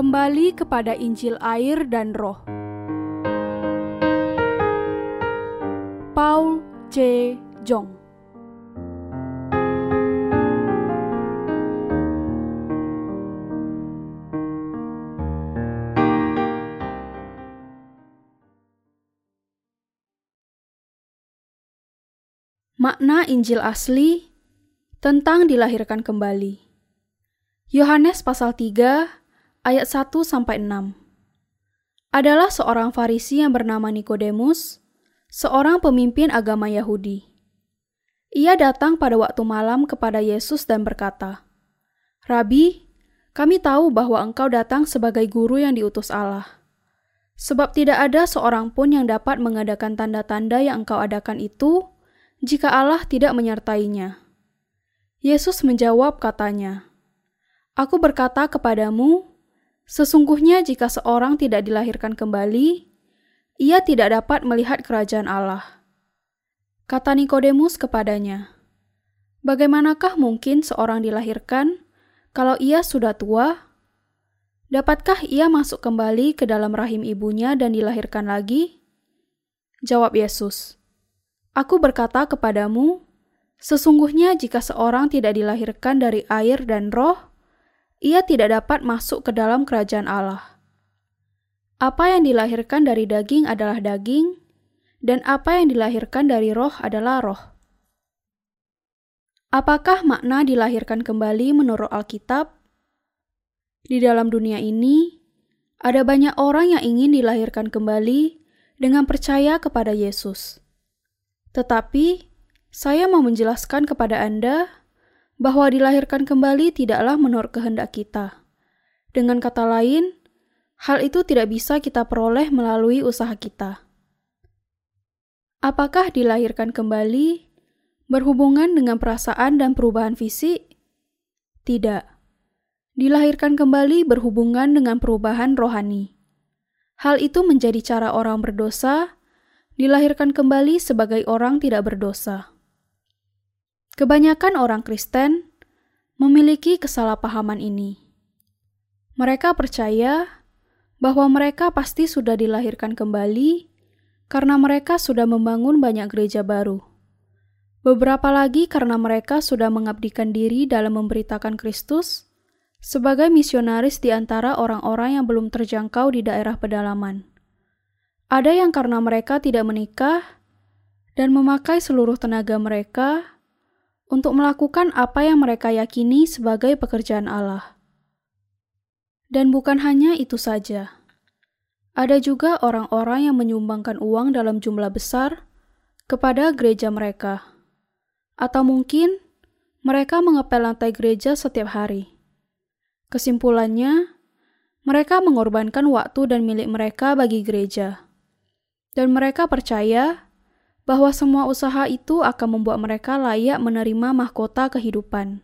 Kembali kepada Injil air dan roh. Paul C. Jong Makna Injil asli tentang dilahirkan kembali. Yohanes pasal 3 ayat 1 sampai 6. Adalah seorang Farisi yang bernama Nikodemus, seorang pemimpin agama Yahudi. Ia datang pada waktu malam kepada Yesus dan berkata, "Rabi, kami tahu bahwa engkau datang sebagai guru yang diutus Allah. Sebab tidak ada seorang pun yang dapat mengadakan tanda-tanda yang engkau adakan itu jika Allah tidak menyertainya. Yesus menjawab katanya, Aku berkata kepadamu, sesungguhnya jika seorang tidak dilahirkan kembali, ia tidak dapat melihat kerajaan Allah. Kata Nikodemus kepadanya, Bagaimanakah mungkin seorang dilahirkan kalau ia sudah tua? Dapatkah ia masuk kembali ke dalam rahim ibunya dan dilahirkan lagi? Jawab Yesus, Aku berkata kepadamu, sesungguhnya jika seorang tidak dilahirkan dari air dan roh, ia tidak dapat masuk ke dalam kerajaan Allah. Apa yang dilahirkan dari daging adalah daging, dan apa yang dilahirkan dari roh adalah roh. Apakah makna dilahirkan kembali menurut Alkitab? Di dalam dunia ini, ada banyak orang yang ingin dilahirkan kembali dengan percaya kepada Yesus. Tetapi, saya mau menjelaskan kepada Anda bahwa dilahirkan kembali tidaklah menurut kehendak kita. Dengan kata lain, hal itu tidak bisa kita peroleh melalui usaha kita. Apakah dilahirkan kembali berhubungan dengan perasaan dan perubahan fisik? Tidak. Dilahirkan kembali berhubungan dengan perubahan rohani. Hal itu menjadi cara orang berdosa dilahirkan kembali sebagai orang tidak berdosa. Kebanyakan orang Kristen memiliki kesalahpahaman ini. Mereka percaya bahwa mereka pasti sudah dilahirkan kembali karena mereka sudah membangun banyak gereja baru. Beberapa lagi karena mereka sudah mengabdikan diri dalam memberitakan Kristus sebagai misionaris di antara orang-orang yang belum terjangkau di daerah pedalaman. Ada yang karena mereka tidak menikah dan memakai seluruh tenaga mereka untuk melakukan apa yang mereka yakini sebagai pekerjaan Allah. Dan bukan hanya itu saja. Ada juga orang-orang yang menyumbangkan uang dalam jumlah besar kepada gereja mereka. Atau mungkin mereka mengepel lantai gereja setiap hari. Kesimpulannya, mereka mengorbankan waktu dan milik mereka bagi gereja dan mereka percaya bahwa semua usaha itu akan membuat mereka layak menerima mahkota kehidupan.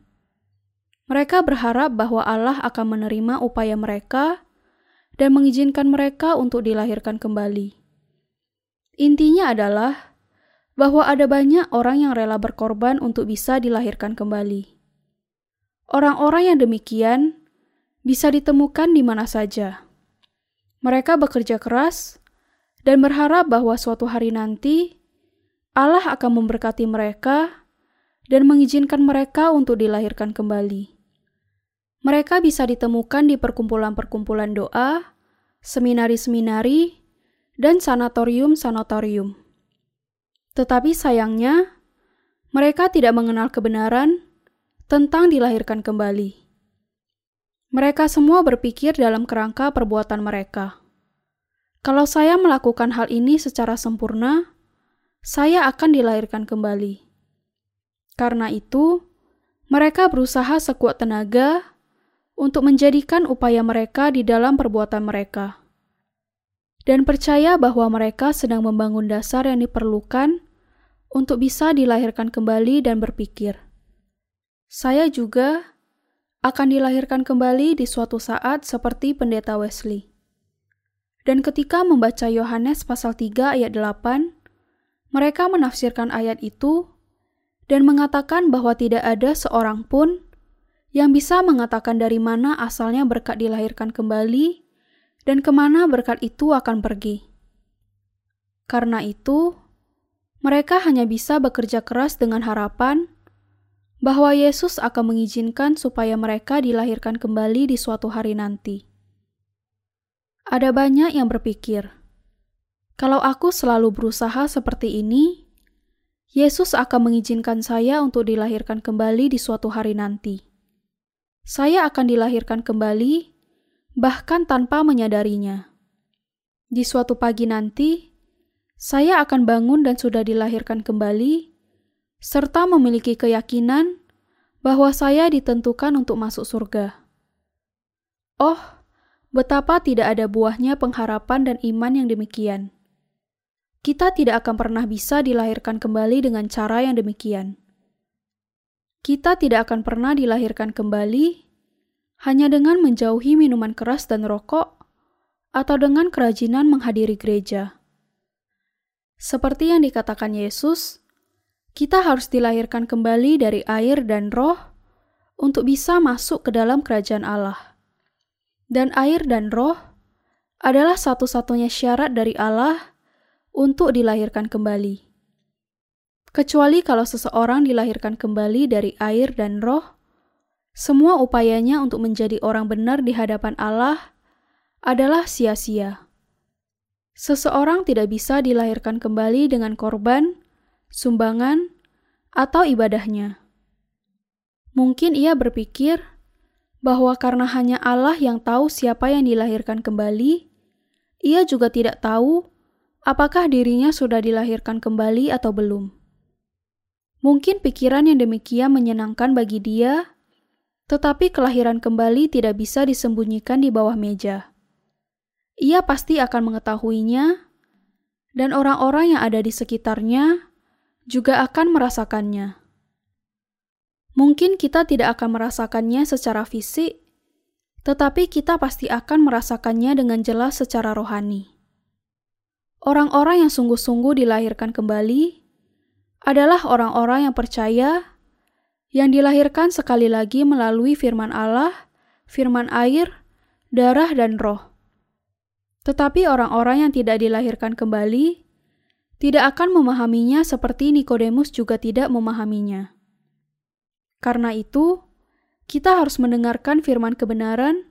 Mereka berharap bahwa Allah akan menerima upaya mereka dan mengizinkan mereka untuk dilahirkan kembali. Intinya adalah bahwa ada banyak orang yang rela berkorban untuk bisa dilahirkan kembali. Orang-orang yang demikian bisa ditemukan di mana saja. Mereka bekerja keras dan berharap bahwa suatu hari nanti Allah akan memberkati mereka dan mengizinkan mereka untuk dilahirkan kembali. Mereka bisa ditemukan di perkumpulan-perkumpulan doa, seminari-seminari, dan sanatorium-sanatorium. Tetapi sayangnya, mereka tidak mengenal kebenaran tentang dilahirkan kembali. Mereka semua berpikir dalam kerangka perbuatan mereka. Kalau saya melakukan hal ini secara sempurna, saya akan dilahirkan kembali. Karena itu, mereka berusaha sekuat tenaga untuk menjadikan upaya mereka di dalam perbuatan mereka, dan percaya bahwa mereka sedang membangun dasar yang diperlukan untuk bisa dilahirkan kembali dan berpikir, "Saya juga akan dilahirkan kembali di suatu saat seperti Pendeta Wesley." Dan ketika membaca Yohanes pasal 3 ayat 8, mereka menafsirkan ayat itu dan mengatakan bahwa tidak ada seorang pun yang bisa mengatakan dari mana asalnya berkat dilahirkan kembali dan ke mana berkat itu akan pergi. Karena itu, mereka hanya bisa bekerja keras dengan harapan bahwa Yesus akan mengizinkan supaya mereka dilahirkan kembali di suatu hari nanti. Ada banyak yang berpikir, kalau aku selalu berusaha seperti ini, Yesus akan mengizinkan saya untuk dilahirkan kembali di suatu hari nanti saya akan dilahirkan kembali, bahkan tanpa menyadarinya. Di suatu pagi nanti, saya akan bangun dan sudah dilahirkan kembali, serta memiliki keyakinan bahwa saya ditentukan untuk masuk surga. Oh, betapa tidak ada buahnya pengharapan dan iman yang demikian. Kita tidak akan pernah bisa dilahirkan kembali dengan cara yang demikian kita tidak akan pernah dilahirkan kembali hanya dengan menjauhi minuman keras dan rokok, atau dengan kerajinan menghadiri gereja. Seperti yang dikatakan Yesus, kita harus dilahirkan kembali dari air dan roh untuk bisa masuk ke dalam kerajaan Allah. Dan air dan roh adalah satu-satunya syarat dari Allah untuk dilahirkan kembali kecuali kalau seseorang dilahirkan kembali dari air dan roh, semua upayanya untuk menjadi orang benar di hadapan Allah adalah sia-sia. Seseorang tidak bisa dilahirkan kembali dengan korban, sumbangan, atau ibadahnya. Mungkin ia berpikir bahwa karena hanya Allah yang tahu siapa yang dilahirkan kembali, ia juga tidak tahu apakah dirinya sudah dilahirkan kembali atau belum. Mungkin pikiran yang demikian menyenangkan bagi dia, tetapi kelahiran kembali tidak bisa disembunyikan di bawah meja. Ia pasti akan mengetahuinya, dan orang-orang yang ada di sekitarnya juga akan merasakannya. Mungkin kita tidak akan merasakannya secara fisik, tetapi kita pasti akan merasakannya dengan jelas secara rohani. Orang-orang yang sungguh-sungguh dilahirkan kembali adalah orang-orang yang percaya yang dilahirkan sekali lagi melalui firman Allah, firman air, darah, dan roh. Tetapi orang-orang yang tidak dilahirkan kembali tidak akan memahaminya seperti Nikodemus juga tidak memahaminya. Karena itu, kita harus mendengarkan firman kebenaran,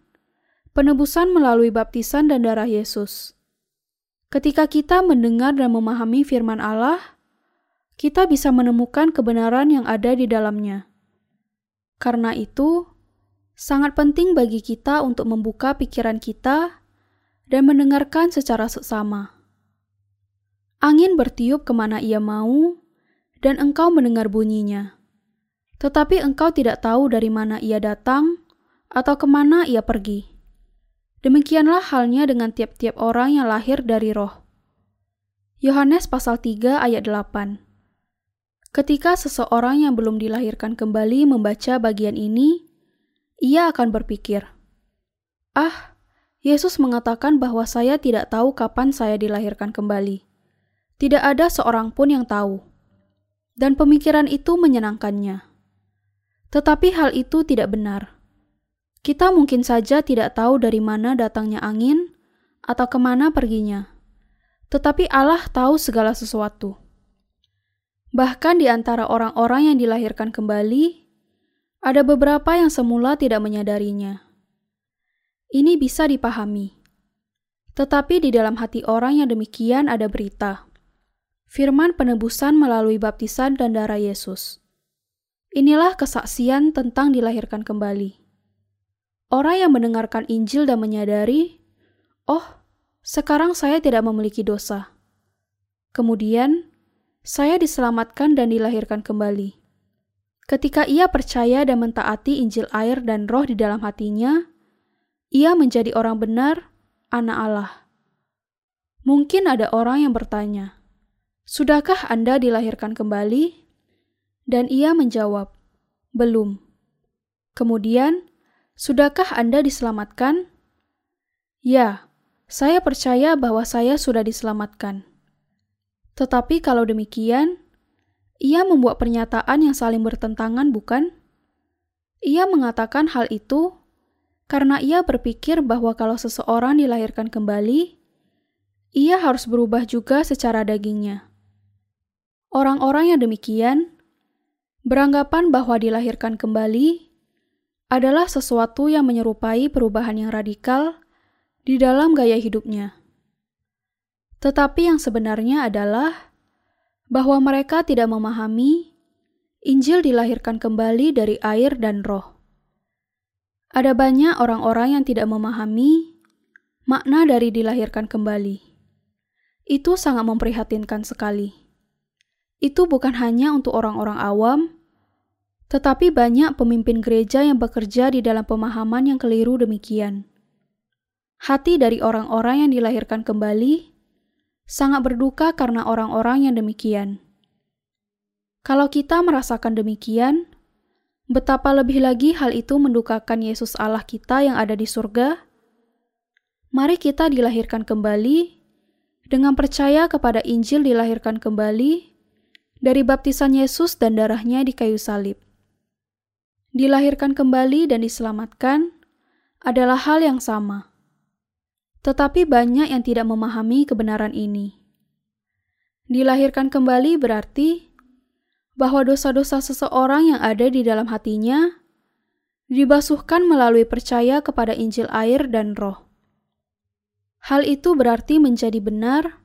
penebusan melalui baptisan dan darah Yesus. Ketika kita mendengar dan memahami firman Allah, kita bisa menemukan kebenaran yang ada di dalamnya. Karena itu, sangat penting bagi kita untuk membuka pikiran kita dan mendengarkan secara seksama. Angin bertiup ke mana ia mau, dan engkau mendengar bunyinya. Tetapi engkau tidak tahu dari mana ia datang atau ke mana ia pergi. Demikianlah halnya dengan tiap-tiap orang yang lahir dari roh. Yohanes pasal 3 ayat 8 Ketika seseorang yang belum dilahirkan kembali membaca bagian ini, ia akan berpikir, "Ah, Yesus mengatakan bahwa saya tidak tahu kapan saya dilahirkan kembali. Tidak ada seorang pun yang tahu." Dan pemikiran itu menyenangkannya. Tetapi hal itu tidak benar. Kita mungkin saja tidak tahu dari mana datangnya angin atau ke mana perginya. Tetapi Allah tahu segala sesuatu. Bahkan di antara orang-orang yang dilahirkan kembali, ada beberapa yang semula tidak menyadarinya. Ini bisa dipahami. Tetapi di dalam hati orang yang demikian ada berita. Firman penebusan melalui baptisan dan darah Yesus. Inilah kesaksian tentang dilahirkan kembali. Orang yang mendengarkan Injil dan menyadari, "Oh, sekarang saya tidak memiliki dosa." Kemudian saya diselamatkan dan dilahirkan kembali. Ketika ia percaya dan mentaati Injil air dan roh di dalam hatinya, ia menjadi orang benar, anak Allah. Mungkin ada orang yang bertanya, Sudahkah Anda dilahirkan kembali? Dan ia menjawab, Belum. Kemudian, Sudahkah Anda diselamatkan? Ya, saya percaya bahwa saya sudah diselamatkan. Tetapi kalau demikian, ia membuat pernyataan yang saling bertentangan, bukan? Ia mengatakan hal itu karena ia berpikir bahwa kalau seseorang dilahirkan kembali, ia harus berubah juga secara dagingnya. Orang-orang yang demikian beranggapan bahwa dilahirkan kembali adalah sesuatu yang menyerupai perubahan yang radikal di dalam gaya hidupnya. Tetapi yang sebenarnya adalah bahwa mereka tidak memahami Injil dilahirkan kembali dari air dan roh. Ada banyak orang-orang yang tidak memahami makna dari dilahirkan kembali. Itu sangat memprihatinkan sekali. Itu bukan hanya untuk orang-orang awam, tetapi banyak pemimpin gereja yang bekerja di dalam pemahaman yang keliru demikian. Hati dari orang-orang yang dilahirkan kembali sangat berduka karena orang-orang yang demikian. Kalau kita merasakan demikian, betapa lebih lagi hal itu mendukakan Yesus Allah kita yang ada di surga. Mari kita dilahirkan kembali dengan percaya kepada Injil dilahirkan kembali dari baptisan Yesus dan darahnya di kayu salib. Dilahirkan kembali dan diselamatkan adalah hal yang sama. Tetapi banyak yang tidak memahami kebenaran ini. Dilahirkan kembali berarti bahwa dosa-dosa seseorang yang ada di dalam hatinya dibasuhkan melalui percaya kepada Injil air dan Roh. Hal itu berarti menjadi benar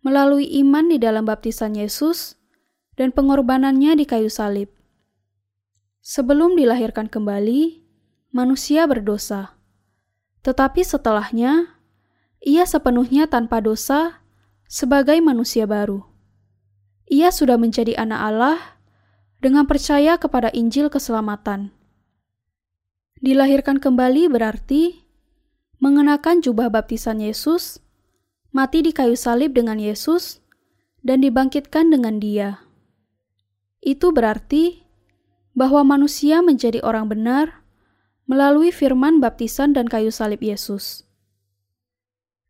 melalui iman di dalam baptisan Yesus dan pengorbanannya di kayu salib. Sebelum dilahirkan kembali, manusia berdosa, tetapi setelahnya ia sepenuhnya tanpa dosa sebagai manusia baru. Ia sudah menjadi anak Allah dengan percaya kepada Injil keselamatan. Dilahirkan kembali berarti mengenakan jubah baptisan Yesus, mati di kayu salib dengan Yesus, dan dibangkitkan dengan Dia. Itu berarti bahwa manusia menjadi orang benar melalui firman baptisan dan kayu salib Yesus.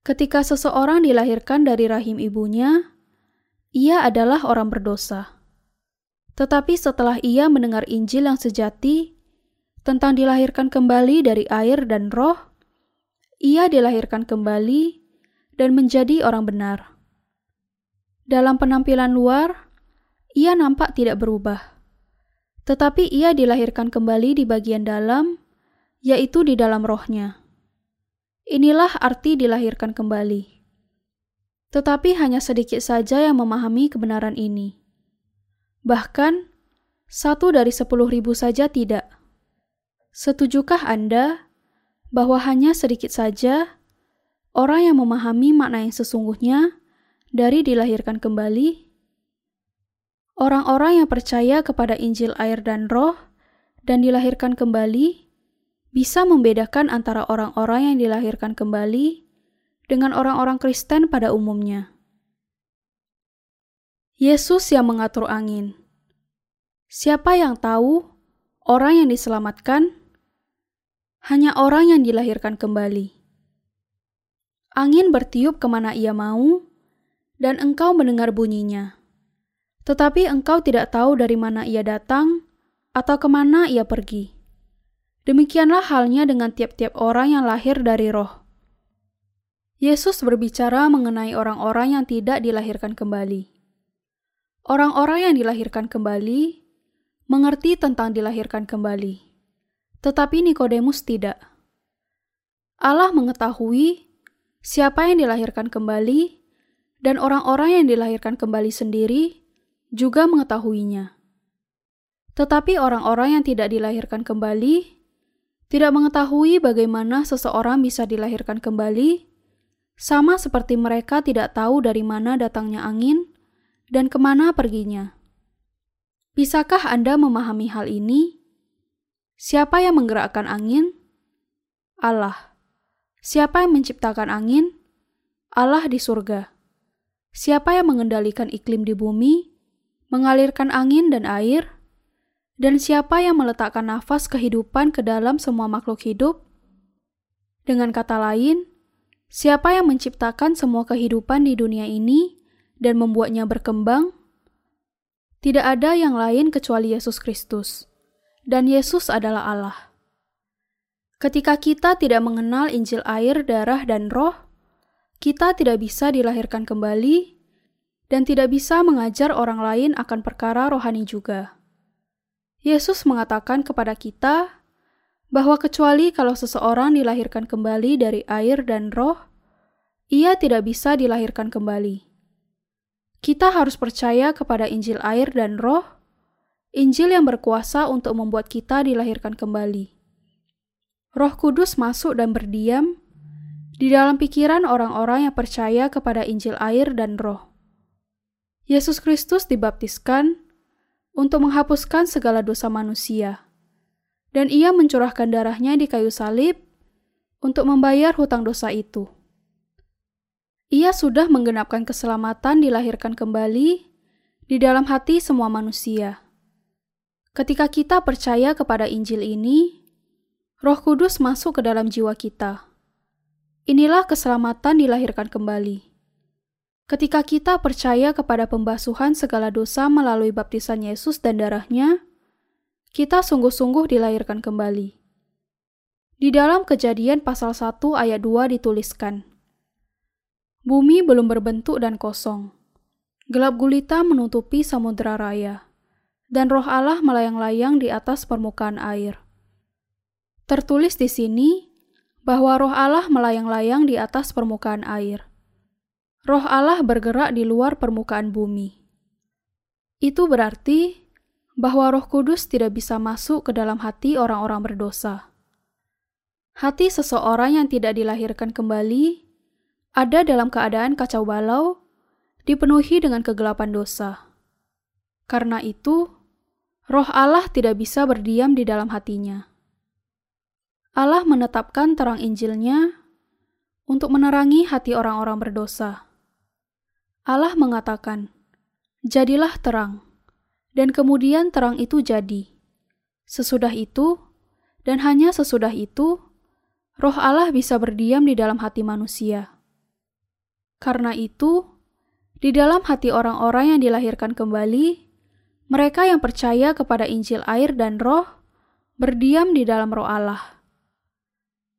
Ketika seseorang dilahirkan dari rahim ibunya, ia adalah orang berdosa. Tetapi setelah ia mendengar Injil yang sejati tentang dilahirkan kembali dari air dan roh, ia dilahirkan kembali dan menjadi orang benar. Dalam penampilan luar, ia nampak tidak berubah. Tetapi ia dilahirkan kembali di bagian dalam, yaitu di dalam rohnya. Inilah arti dilahirkan kembali. Tetapi hanya sedikit saja yang memahami kebenaran ini. Bahkan, satu dari sepuluh ribu saja tidak. Setujukah Anda bahwa hanya sedikit saja orang yang memahami makna yang sesungguhnya dari dilahirkan kembali? Orang-orang yang percaya kepada Injil air dan roh dan dilahirkan kembali bisa membedakan antara orang-orang yang dilahirkan kembali dengan orang-orang Kristen pada umumnya. Yesus yang mengatur angin. Siapa yang tahu orang yang diselamatkan? Hanya orang yang dilahirkan kembali. Angin bertiup ke mana ia mau, dan engkau mendengar bunyinya. Tetapi engkau tidak tahu dari mana ia datang atau ke mana ia pergi. Demikianlah halnya dengan tiap-tiap orang yang lahir dari roh. Yesus berbicara mengenai orang-orang yang tidak dilahirkan kembali. Orang-orang yang dilahirkan kembali mengerti tentang dilahirkan kembali, tetapi Nikodemus tidak. Allah mengetahui siapa yang dilahirkan kembali, dan orang-orang yang dilahirkan kembali sendiri juga mengetahuinya. Tetapi orang-orang yang tidak dilahirkan kembali tidak mengetahui bagaimana seseorang bisa dilahirkan kembali, sama seperti mereka tidak tahu dari mana datangnya angin dan ke mana perginya. Bisakah Anda memahami hal ini? Siapa yang menggerakkan angin? Allah. Siapa yang menciptakan angin? Allah di surga. Siapa yang mengendalikan iklim di bumi, mengalirkan angin dan air? Dan siapa yang meletakkan nafas kehidupan ke dalam semua makhluk hidup? Dengan kata lain, siapa yang menciptakan semua kehidupan di dunia ini dan membuatnya berkembang? Tidak ada yang lain kecuali Yesus Kristus. dan Yesus adalah Allah. Ketika kita tidak mengenal Injil air, darah, dan roh, kita tidak bisa dilahirkan kembali dan tidak bisa mengajar orang lain akan perkara rohani juga. Yesus mengatakan kepada kita bahwa kecuali kalau seseorang dilahirkan kembali dari air dan roh, ia tidak bisa dilahirkan kembali. Kita harus percaya kepada Injil air dan roh, Injil yang berkuasa untuk membuat kita dilahirkan kembali. Roh Kudus masuk dan berdiam di dalam pikiran orang-orang yang percaya kepada Injil air dan roh. Yesus Kristus dibaptiskan untuk menghapuskan segala dosa manusia, dan ia mencurahkan darahnya di kayu salib untuk membayar hutang dosa itu. Ia sudah menggenapkan keselamatan dilahirkan kembali di dalam hati semua manusia. Ketika kita percaya kepada Injil ini, Roh Kudus masuk ke dalam jiwa kita. Inilah keselamatan dilahirkan kembali. Ketika kita percaya kepada pembasuhan segala dosa melalui baptisan Yesus dan darahnya, kita sungguh-sungguh dilahirkan kembali. Di dalam kejadian pasal 1 ayat 2 dituliskan, Bumi belum berbentuk dan kosong. Gelap gulita menutupi samudera raya, dan roh Allah melayang-layang di atas permukaan air. Tertulis di sini bahwa roh Allah melayang-layang di atas permukaan air. Roh Allah bergerak di luar permukaan bumi. Itu berarti bahwa Roh Kudus tidak bisa masuk ke dalam hati orang-orang berdosa. Hati seseorang yang tidak dilahirkan kembali ada dalam keadaan kacau balau, dipenuhi dengan kegelapan dosa. Karena itu, Roh Allah tidak bisa berdiam di dalam hatinya. Allah menetapkan terang Injilnya untuk menerangi hati orang-orang berdosa. Allah mengatakan, "Jadilah terang," dan kemudian terang itu jadi. Sesudah itu, dan hanya sesudah itu, Roh Allah bisa berdiam di dalam hati manusia. Karena itu, di dalam hati orang-orang yang dilahirkan kembali, mereka yang percaya kepada Injil air dan Roh berdiam di dalam Roh Allah.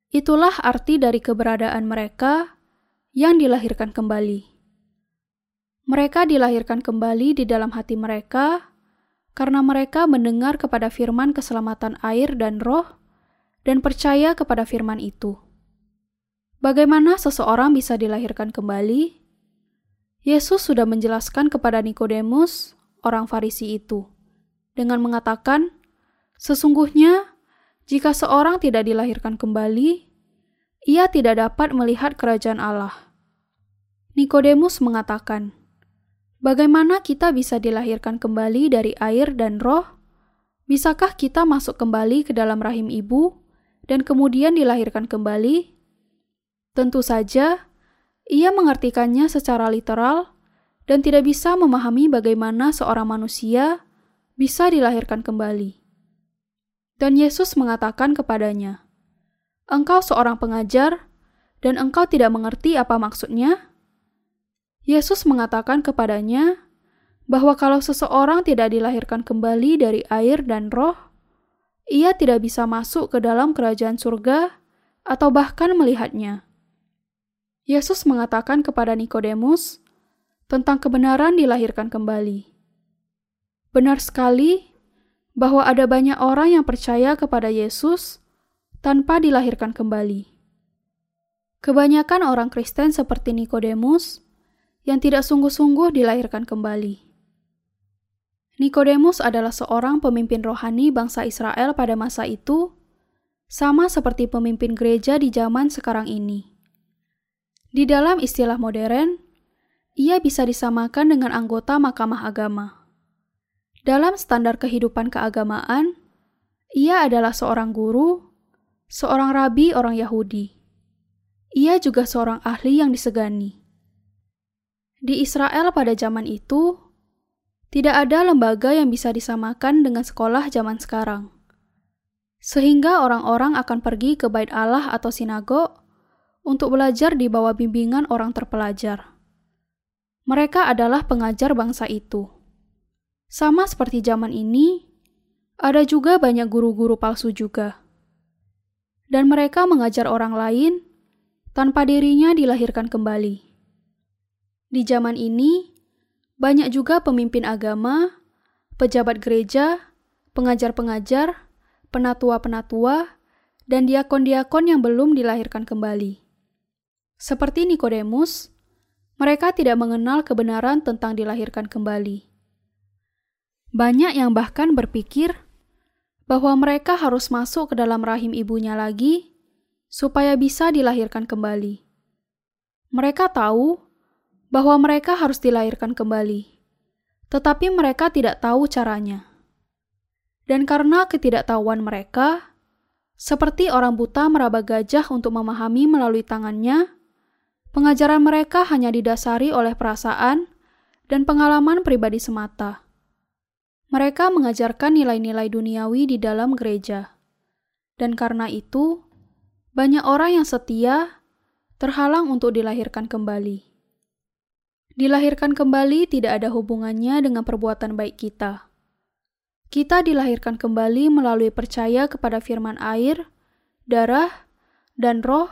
Itulah arti dari keberadaan mereka yang dilahirkan kembali. Mereka dilahirkan kembali di dalam hati mereka karena mereka mendengar kepada firman keselamatan air dan roh dan percaya kepada firman itu. Bagaimana seseorang bisa dilahirkan kembali? Yesus sudah menjelaskan kepada Nikodemus, orang Farisi itu, dengan mengatakan, "Sesungguhnya jika seorang tidak dilahirkan kembali, ia tidak dapat melihat kerajaan Allah. Nikodemus mengatakan, "Bagaimana kita bisa dilahirkan kembali dari air dan roh? Bisakah kita masuk kembali ke dalam rahim ibu dan kemudian dilahirkan kembali?" Tentu saja, ia mengartikannya secara literal dan tidak bisa memahami bagaimana seorang manusia bisa dilahirkan kembali. Dan Yesus mengatakan kepadanya, "Engkau seorang pengajar, dan engkau tidak mengerti apa maksudnya?" Yesus mengatakan kepadanya bahwa kalau seseorang tidak dilahirkan kembali dari air dan roh, ia tidak bisa masuk ke dalam kerajaan surga atau bahkan melihatnya. Yesus mengatakan kepada Nikodemus tentang kebenaran dilahirkan kembali. Benar sekali, bahwa ada banyak orang yang percaya kepada Yesus tanpa dilahirkan kembali. Kebanyakan orang Kristen seperti Nikodemus yang tidak sungguh-sungguh dilahirkan kembali. Nikodemus adalah seorang pemimpin rohani bangsa Israel pada masa itu, sama seperti pemimpin gereja di zaman sekarang ini. Di dalam istilah modern, ia bisa disamakan dengan anggota Mahkamah Agama. Dalam standar kehidupan keagamaan, ia adalah seorang guru, seorang rabi orang Yahudi. Ia juga seorang ahli yang disegani. Di Israel pada zaman itu, tidak ada lembaga yang bisa disamakan dengan sekolah zaman sekarang. Sehingga orang-orang akan pergi ke bait Allah atau sinagog untuk belajar di bawah bimbingan orang terpelajar. Mereka adalah pengajar bangsa itu. Sama seperti zaman ini, Ada juga banyak guru-guru palsu juga. Dan mereka mengajar orang lain tanpa dirinya dilahirkan kembali. Di zaman ini, banyak juga pemimpin agama, pejabat gereja, pengajar-pengajar, penatua-penatua, dan diakon-diakon yang belum dilahirkan kembali. Seperti Nikodemus, mereka tidak mengenal kebenaran tentang dilahirkan kembali. Banyak yang bahkan berpikir bahwa mereka harus masuk ke dalam rahim ibunya lagi supaya bisa dilahirkan kembali. Mereka tahu bahwa mereka harus dilahirkan kembali, tetapi mereka tidak tahu caranya. Dan karena ketidaktahuan mereka, seperti orang buta meraba gajah untuk memahami melalui tangannya, pengajaran mereka hanya didasari oleh perasaan dan pengalaman pribadi semata. Mereka mengajarkan nilai-nilai duniawi di dalam gereja. Dan karena itu, banyak orang yang setia terhalang untuk dilahirkan kembali. Dilahirkan kembali tidak ada hubungannya dengan perbuatan baik kita. Kita dilahirkan kembali melalui percaya kepada firman air, darah, dan roh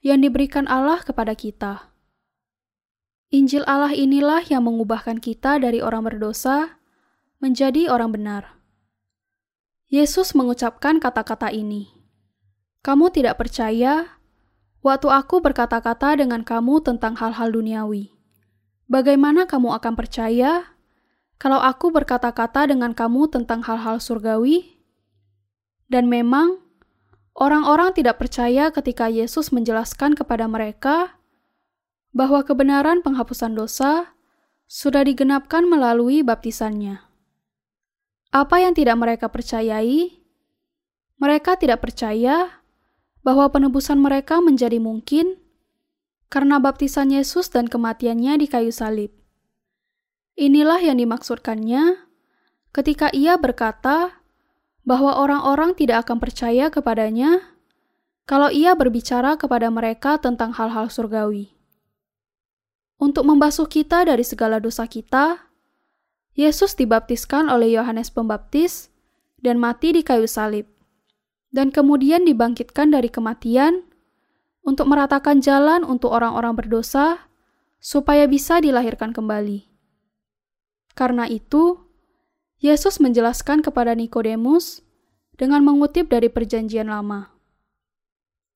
yang diberikan Allah kepada kita. Injil Allah inilah yang mengubahkan kita dari orang berdosa menjadi orang benar. Yesus mengucapkan kata-kata ini. Kamu tidak percaya waktu aku berkata-kata dengan kamu tentang hal-hal duniawi. Bagaimana kamu akan percaya kalau aku berkata-kata dengan kamu tentang hal-hal surgawi? Dan memang, orang-orang tidak percaya ketika Yesus menjelaskan kepada mereka bahwa kebenaran penghapusan dosa sudah digenapkan melalui baptisannya. Apa yang tidak mereka percayai? Mereka tidak percaya bahwa penebusan mereka menjadi mungkin karena baptisan Yesus dan kematiannya di kayu salib. Inilah yang dimaksudkannya ketika ia berkata bahwa orang-orang tidak akan percaya kepadanya kalau ia berbicara kepada mereka tentang hal-hal surgawi. Untuk membasuh kita dari segala dosa kita, Yesus dibaptiskan oleh Yohanes Pembaptis dan mati di kayu salib, dan kemudian dibangkitkan dari kematian untuk meratakan jalan untuk orang-orang berdosa supaya bisa dilahirkan kembali. Karena itu, Yesus menjelaskan kepada Nikodemus dengan mengutip dari Perjanjian Lama.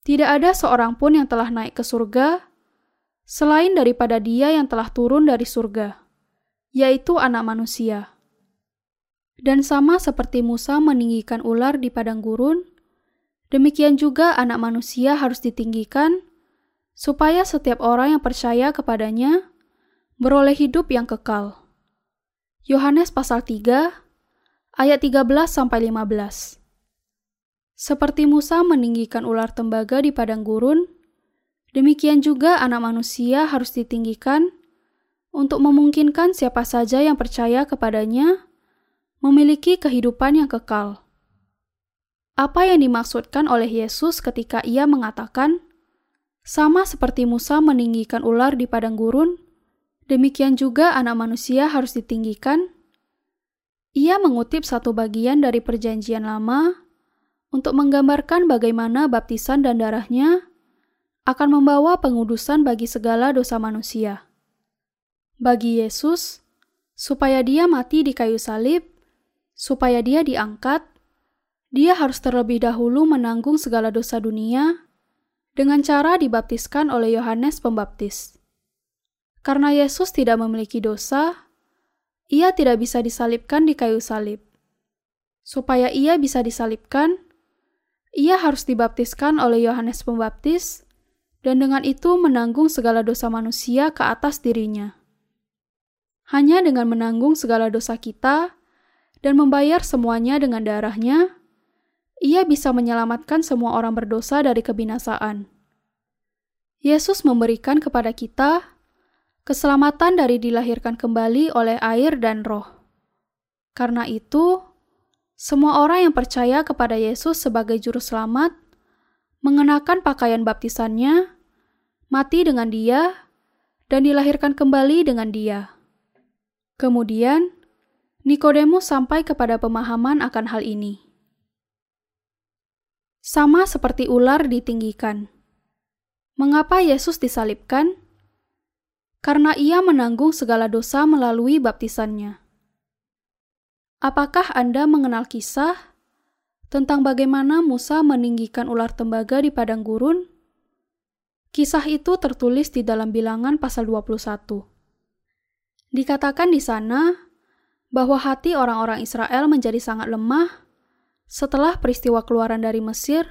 Tidak ada seorang pun yang telah naik ke surga selain daripada Dia yang telah turun dari surga yaitu anak manusia. Dan sama seperti Musa meninggikan ular di padang gurun, demikian juga anak manusia harus ditinggikan, supaya setiap orang yang percaya kepadanya beroleh hidup yang kekal. Yohanes pasal 3 ayat 13 sampai 15. Seperti Musa meninggikan ular tembaga di padang gurun, demikian juga anak manusia harus ditinggikan untuk memungkinkan siapa saja yang percaya kepadanya memiliki kehidupan yang kekal. Apa yang dimaksudkan oleh Yesus ketika ia mengatakan, "Sama seperti Musa meninggikan ular di padang gurun, demikian juga Anak Manusia harus ditinggikan"? Ia mengutip satu bagian dari Perjanjian Lama untuk menggambarkan bagaimana baptisan dan darahnya akan membawa pengudusan bagi segala dosa manusia. Bagi Yesus, supaya dia mati di kayu salib, supaya dia diangkat, dia harus terlebih dahulu menanggung segala dosa dunia dengan cara dibaptiskan oleh Yohanes Pembaptis. Karena Yesus tidak memiliki dosa, ia tidak bisa disalibkan di kayu salib. Supaya ia bisa disalibkan, ia harus dibaptiskan oleh Yohanes Pembaptis, dan dengan itu menanggung segala dosa manusia ke atas dirinya. Hanya dengan menanggung segala dosa kita dan membayar semuanya dengan darahnya, ia bisa menyelamatkan semua orang berdosa dari kebinasaan. Yesus memberikan kepada kita keselamatan dari dilahirkan kembali oleh air dan roh. Karena itu, semua orang yang percaya kepada Yesus sebagai Juru Selamat mengenakan pakaian baptisannya, mati dengan Dia, dan dilahirkan kembali dengan Dia. Kemudian, Nikodemus sampai kepada pemahaman akan hal ini. Sama seperti ular ditinggikan. Mengapa Yesus disalibkan? Karena ia menanggung segala dosa melalui baptisannya. Apakah Anda mengenal kisah tentang bagaimana Musa meninggikan ular tembaga di padang gurun? Kisah itu tertulis di dalam bilangan pasal 21. Dikatakan di sana bahwa hati orang-orang Israel menjadi sangat lemah setelah peristiwa keluaran dari Mesir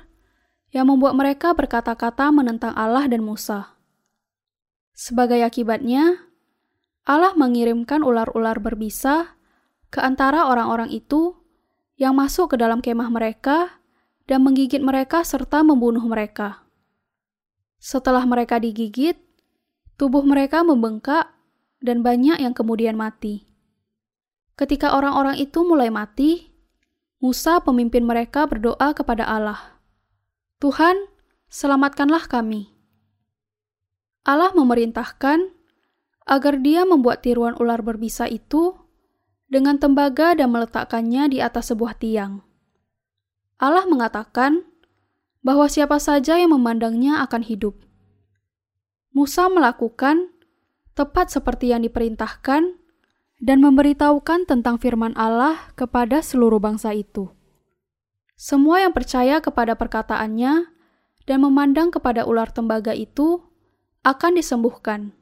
yang membuat mereka berkata-kata menentang Allah dan Musa. Sebagai akibatnya, Allah mengirimkan ular-ular berbisa ke antara orang-orang itu yang masuk ke dalam kemah mereka dan menggigit mereka serta membunuh mereka. Setelah mereka digigit, tubuh mereka membengkak dan banyak yang kemudian mati. Ketika orang-orang itu mulai mati, Musa, pemimpin mereka, berdoa kepada Allah, "Tuhan, selamatkanlah kami." Allah memerintahkan agar Dia membuat tiruan ular berbisa itu dengan tembaga dan meletakkannya di atas sebuah tiang. Allah mengatakan bahwa siapa saja yang memandangnya akan hidup. Musa melakukan tepat seperti yang diperintahkan dan memberitahukan tentang firman Allah kepada seluruh bangsa itu. Semua yang percaya kepada perkataannya dan memandang kepada ular tembaga itu akan disembuhkan.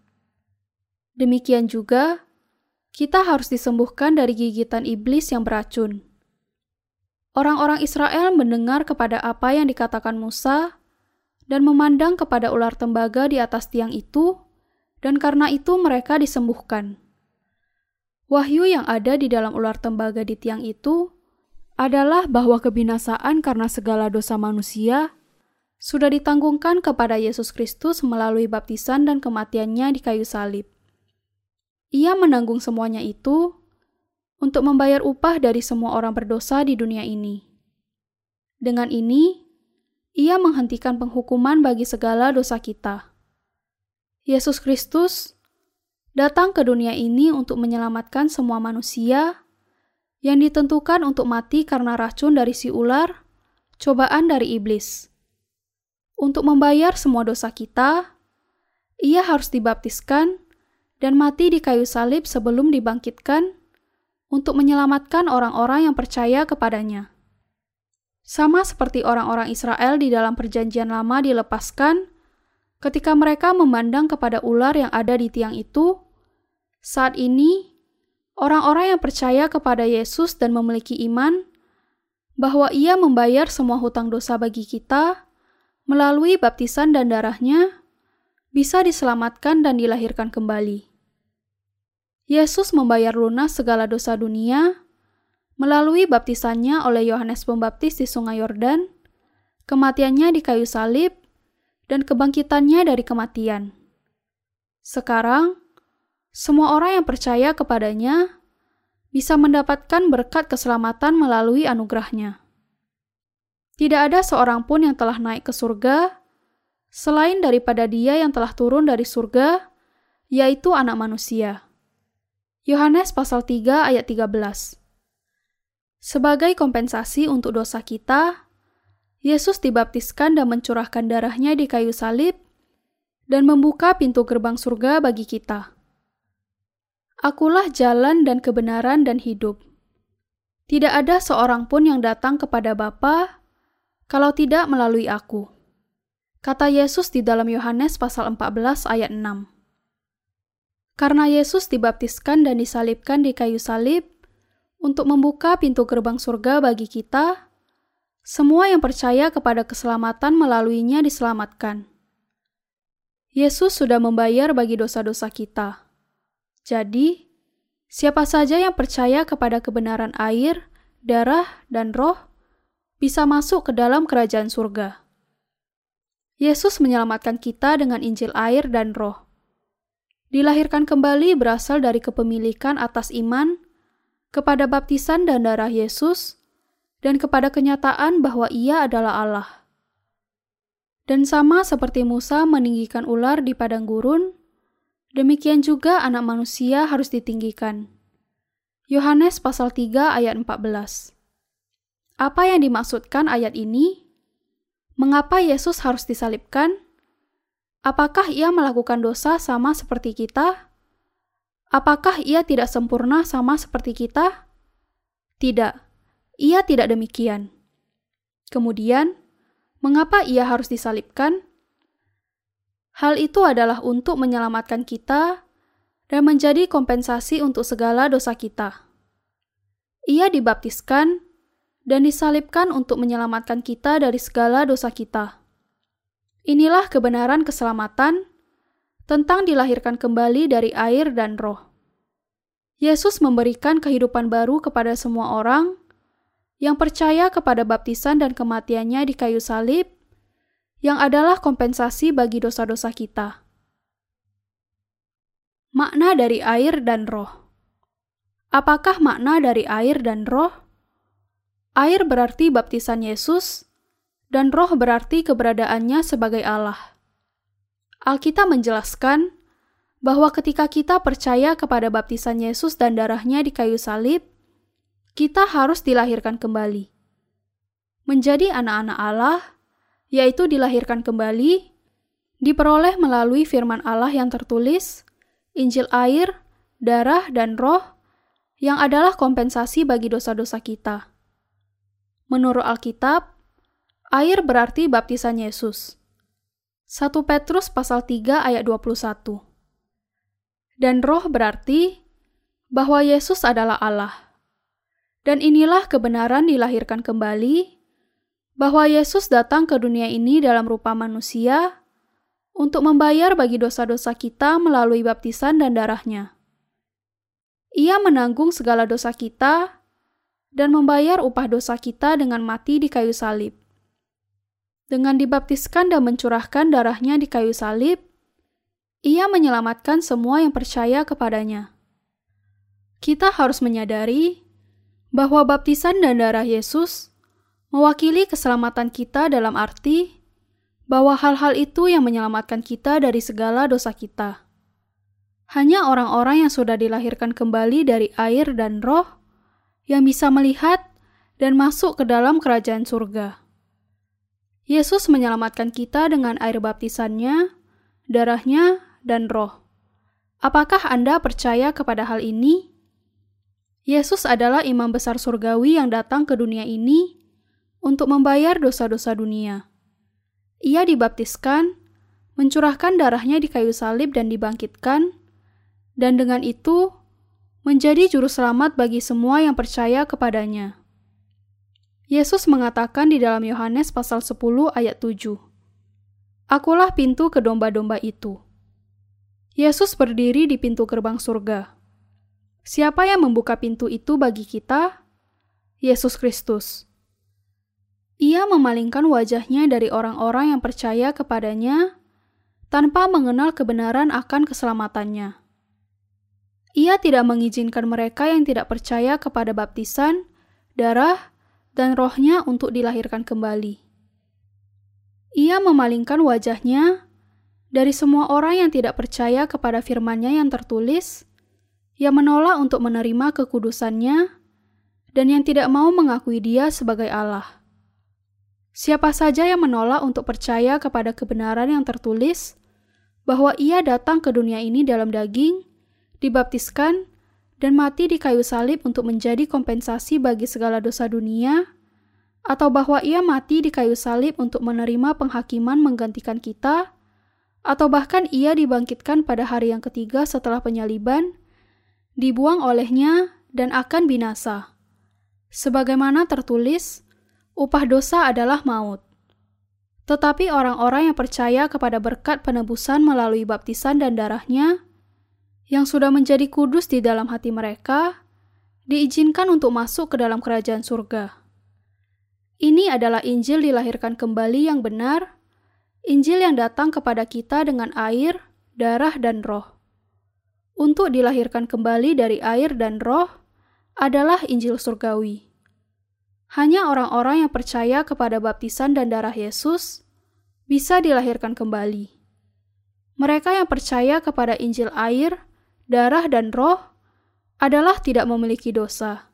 Demikian juga, kita harus disembuhkan dari gigitan iblis yang beracun. Orang-orang Israel mendengar kepada apa yang dikatakan Musa dan memandang kepada ular tembaga di atas tiang itu, dan karena itu mereka disembuhkan. Wahyu yang ada di dalam ular tembaga di tiang itu adalah bahwa kebinasaan karena segala dosa manusia sudah ditanggungkan kepada Yesus Kristus melalui baptisan dan kematiannya di kayu salib. Ia menanggung semuanya itu untuk membayar upah dari semua orang berdosa di dunia ini. Dengan ini, ia menghentikan penghukuman bagi segala dosa kita. Yesus Kristus datang ke dunia ini untuk menyelamatkan semua manusia yang ditentukan untuk mati karena racun dari si ular, cobaan dari iblis. Untuk membayar semua dosa kita, ia harus dibaptiskan dan mati di kayu salib sebelum dibangkitkan untuk menyelamatkan orang-orang yang percaya kepadanya. Sama seperti orang-orang Israel di dalam Perjanjian Lama dilepaskan ketika mereka memandang kepada ular yang ada di tiang itu saat ini, orang-orang yang percaya kepada Yesus dan memiliki iman bahwa Ia membayar semua hutang dosa bagi kita melalui baptisan dan darahnya, bisa diselamatkan dan dilahirkan kembali. Yesus membayar lunas segala dosa dunia melalui baptisannya oleh Yohanes Pembaptis di Sungai Yordan, kematiannya di kayu salib, dan kebangkitannya dari kematian. Sekarang, semua orang yang percaya kepadanya bisa mendapatkan berkat keselamatan melalui anugerahnya. Tidak ada seorang pun yang telah naik ke surga selain daripada dia yang telah turun dari surga, yaitu anak manusia. Yohanes pasal 3 ayat 13 Sebagai kompensasi untuk dosa kita, Yesus dibaptiskan dan mencurahkan darahnya di kayu salib dan membuka pintu gerbang surga bagi kita. Akulah jalan dan kebenaran dan hidup. Tidak ada seorang pun yang datang kepada Bapa kalau tidak melalui aku. Kata Yesus di dalam Yohanes pasal 14 ayat 6. Karena Yesus dibaptiskan dan disalibkan di kayu salib untuk membuka pintu gerbang surga bagi kita, semua yang percaya kepada keselamatan melaluinya diselamatkan. Yesus sudah membayar bagi dosa-dosa kita. Jadi, siapa saja yang percaya kepada kebenaran air, darah, dan roh bisa masuk ke dalam kerajaan surga. Yesus menyelamatkan kita dengan Injil air dan roh. Dilahirkan kembali berasal dari kepemilikan atas iman kepada baptisan dan darah Yesus dan kepada kenyataan bahwa ia adalah Allah. Dan sama seperti Musa meninggikan ular di padang gurun, Demikian juga anak manusia harus ditinggikan. Yohanes pasal 3 ayat 14. Apa yang dimaksudkan ayat ini? Mengapa Yesus harus disalibkan? Apakah ia melakukan dosa sama seperti kita? Apakah ia tidak sempurna sama seperti kita? Tidak, ia tidak demikian. Kemudian, mengapa ia harus disalibkan? Hal itu adalah untuk menyelamatkan kita dan menjadi kompensasi untuk segala dosa kita. Ia dibaptiskan dan disalibkan untuk menyelamatkan kita dari segala dosa kita. Inilah kebenaran keselamatan tentang dilahirkan kembali dari air dan roh. Yesus memberikan kehidupan baru kepada semua orang yang percaya kepada baptisan dan kematiannya di kayu salib yang adalah kompensasi bagi dosa-dosa kita. Makna dari air dan roh. Apakah makna dari air dan roh? Air berarti baptisan Yesus, dan roh berarti keberadaannya sebagai Allah. Alkitab menjelaskan bahwa ketika kita percaya kepada baptisan Yesus dan darahnya di kayu salib, kita harus dilahirkan kembali. Menjadi anak-anak Allah yaitu dilahirkan kembali, diperoleh melalui firman Allah yang tertulis, Injil air, darah, dan roh, yang adalah kompensasi bagi dosa-dosa kita. Menurut Alkitab, air berarti baptisan Yesus. 1 Petrus pasal 3 ayat 21. Dan roh berarti bahwa Yesus adalah Allah. Dan inilah kebenaran dilahirkan kembali bahwa Yesus datang ke dunia ini dalam rupa manusia untuk membayar bagi dosa-dosa kita melalui baptisan dan darahnya. Ia menanggung segala dosa kita dan membayar upah dosa kita dengan mati di kayu salib. Dengan dibaptiskan dan mencurahkan darahnya di kayu salib, ia menyelamatkan semua yang percaya kepadanya. Kita harus menyadari bahwa baptisan dan darah Yesus mewakili keselamatan kita dalam arti bahwa hal-hal itu yang menyelamatkan kita dari segala dosa kita. Hanya orang-orang yang sudah dilahirkan kembali dari air dan roh yang bisa melihat dan masuk ke dalam kerajaan surga. Yesus menyelamatkan kita dengan air baptisannya, darahnya, dan roh. Apakah Anda percaya kepada hal ini? Yesus adalah imam besar surgawi yang datang ke dunia ini untuk membayar dosa-dosa dunia. Ia dibaptiskan, mencurahkan darahnya di kayu salib dan dibangkitkan, dan dengan itu menjadi juru selamat bagi semua yang percaya kepadanya. Yesus mengatakan di dalam Yohanes pasal 10 ayat 7, Akulah pintu ke domba-domba itu. Yesus berdiri di pintu gerbang surga. Siapa yang membuka pintu itu bagi kita? Yesus Kristus. Ia memalingkan wajahnya dari orang-orang yang percaya kepadanya tanpa mengenal kebenaran akan keselamatannya. Ia tidak mengizinkan mereka yang tidak percaya kepada baptisan, darah, dan rohnya untuk dilahirkan kembali. Ia memalingkan wajahnya dari semua orang yang tidak percaya kepada firman-Nya yang tertulis, yang menolak untuk menerima kekudusannya, dan yang tidak mau mengakui Dia sebagai Allah. Siapa saja yang menolak untuk percaya kepada kebenaran yang tertulis bahwa ia datang ke dunia ini dalam daging, dibaptiskan, dan mati di kayu salib untuk menjadi kompensasi bagi segala dosa dunia, atau bahwa ia mati di kayu salib untuk menerima penghakiman menggantikan kita, atau bahkan ia dibangkitkan pada hari yang ketiga setelah penyaliban, dibuang olehnya, dan akan binasa. Sebagaimana tertulis, upah dosa adalah maut. Tetapi orang-orang yang percaya kepada berkat penebusan melalui baptisan dan darahnya, yang sudah menjadi kudus di dalam hati mereka, diizinkan untuk masuk ke dalam kerajaan surga. Ini adalah Injil dilahirkan kembali yang benar, Injil yang datang kepada kita dengan air, darah, dan roh. Untuk dilahirkan kembali dari air dan roh adalah Injil surgawi. Hanya orang-orang yang percaya kepada baptisan dan darah Yesus bisa dilahirkan kembali. Mereka yang percaya kepada Injil air, darah, dan roh adalah tidak memiliki dosa.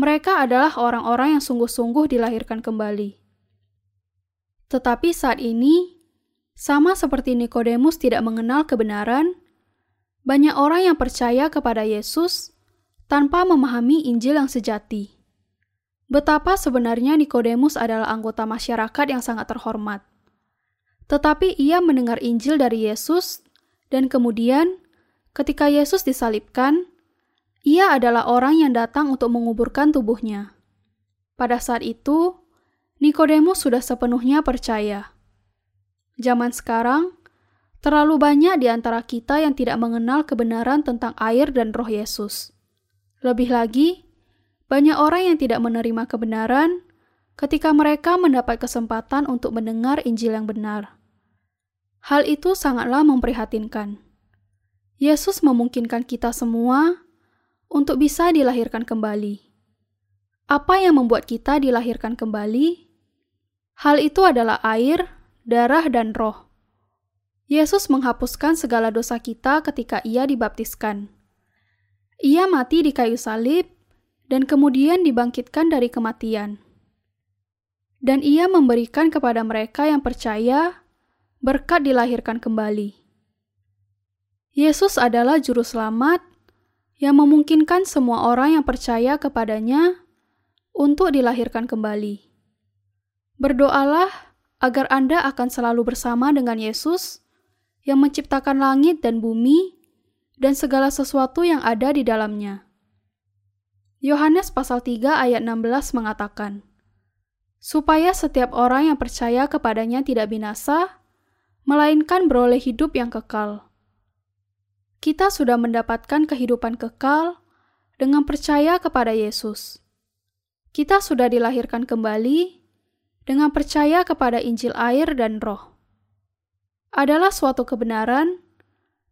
Mereka adalah orang-orang yang sungguh-sungguh dilahirkan kembali. Tetapi saat ini, sama seperti Nikodemus tidak mengenal kebenaran, banyak orang yang percaya kepada Yesus tanpa memahami Injil yang sejati. Betapa sebenarnya Nikodemus adalah anggota masyarakat yang sangat terhormat. Tetapi ia mendengar Injil dari Yesus, dan kemudian, ketika Yesus disalibkan, ia adalah orang yang datang untuk menguburkan tubuhnya. Pada saat itu, Nikodemus sudah sepenuhnya percaya. Zaman sekarang, terlalu banyak di antara kita yang tidak mengenal kebenaran tentang air dan roh Yesus. Lebih lagi, banyak orang yang tidak menerima kebenaran ketika mereka mendapat kesempatan untuk mendengar Injil yang benar. Hal itu sangatlah memprihatinkan. Yesus memungkinkan kita semua untuk bisa dilahirkan kembali. Apa yang membuat kita dilahirkan kembali? Hal itu adalah air, darah, dan roh. Yesus menghapuskan segala dosa kita ketika Ia dibaptiskan. Ia mati di kayu salib dan kemudian dibangkitkan dari kematian. Dan Ia memberikan kepada mereka yang percaya berkat dilahirkan kembali. Yesus adalah Juru Selamat yang memungkinkan semua orang yang percaya kepadanya untuk dilahirkan kembali. Berdoalah agar Anda akan selalu bersama dengan Yesus yang menciptakan langit dan bumi dan segala sesuatu yang ada di dalamnya. Yohanes pasal 3 ayat 16 mengatakan, supaya setiap orang yang percaya kepadanya tidak binasa, melainkan beroleh hidup yang kekal kita sudah mendapatkan kehidupan kekal dengan percaya kepada Yesus. Kita sudah dilahirkan kembali dengan percaya kepada Injil air dan Roh. Adalah suatu kebenaran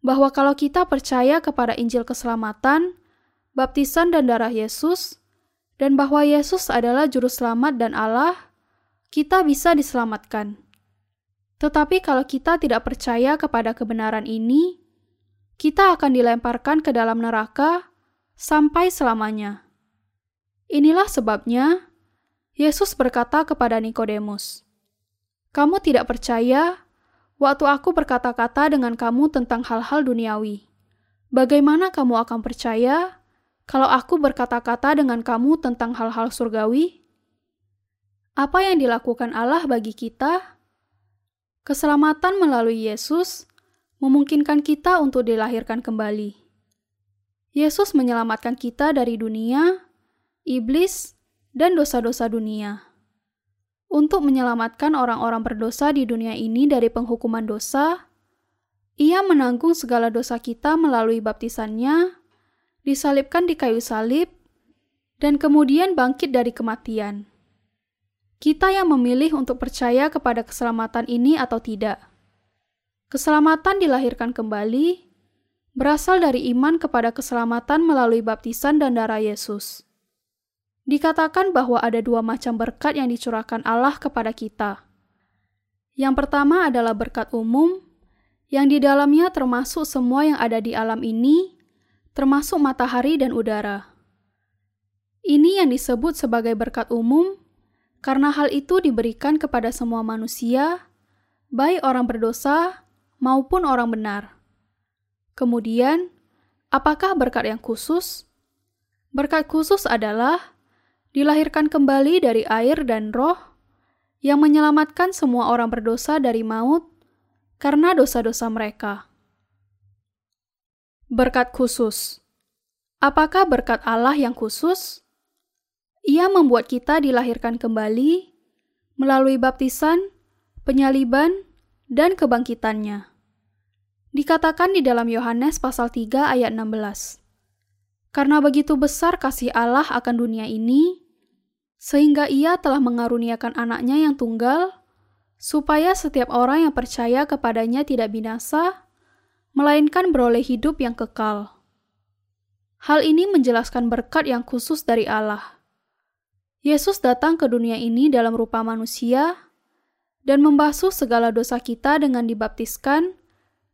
bahwa kalau kita percaya kepada Injil keselamatan, baptisan dan darah Yesus, dan bahwa Yesus adalah juru selamat dan Allah, kita bisa diselamatkan. Tetapi kalau kita tidak percaya kepada kebenaran ini, kita akan dilemparkan ke dalam neraka sampai selamanya. Inilah sebabnya Yesus berkata kepada Nikodemus, "Kamu tidak percaya waktu aku berkata-kata dengan kamu tentang hal-hal duniawi. Bagaimana kamu akan percaya kalau aku berkata-kata dengan kamu tentang hal-hal surgawi?" Apa yang dilakukan Allah bagi kita? Keselamatan melalui Yesus memungkinkan kita untuk dilahirkan kembali. Yesus menyelamatkan kita dari dunia, iblis, dan dosa-dosa dunia. Untuk menyelamatkan orang-orang berdosa di dunia ini dari penghukuman dosa, ia menanggung segala dosa kita melalui baptisannya, disalibkan di kayu salib, dan kemudian bangkit dari kematian. Kita yang memilih untuk percaya kepada keselamatan ini atau tidak. Keselamatan dilahirkan kembali berasal dari iman kepada keselamatan melalui baptisan dan darah Yesus. Dikatakan bahwa ada dua macam berkat yang dicurahkan Allah kepada kita. Yang pertama adalah berkat umum, yang di dalamnya termasuk semua yang ada di alam ini, termasuk matahari dan udara. Ini yang disebut sebagai berkat umum, karena hal itu diberikan kepada semua manusia, baik orang berdosa maupun orang benar. Kemudian, apakah berkat yang khusus? Berkat khusus adalah dilahirkan kembali dari air dan roh yang menyelamatkan semua orang berdosa dari maut karena dosa-dosa mereka. Berkat khusus. Apakah berkat Allah yang khusus? Ia membuat kita dilahirkan kembali melalui baptisan, penyaliban, dan kebangkitannya. Dikatakan di dalam Yohanes pasal 3 ayat 16. Karena begitu besar kasih Allah akan dunia ini, sehingga ia telah mengaruniakan anaknya yang tunggal, supaya setiap orang yang percaya kepadanya tidak binasa, melainkan beroleh hidup yang kekal. Hal ini menjelaskan berkat yang khusus dari Allah. Yesus datang ke dunia ini dalam rupa manusia, dan membasuh segala dosa kita dengan dibaptiskan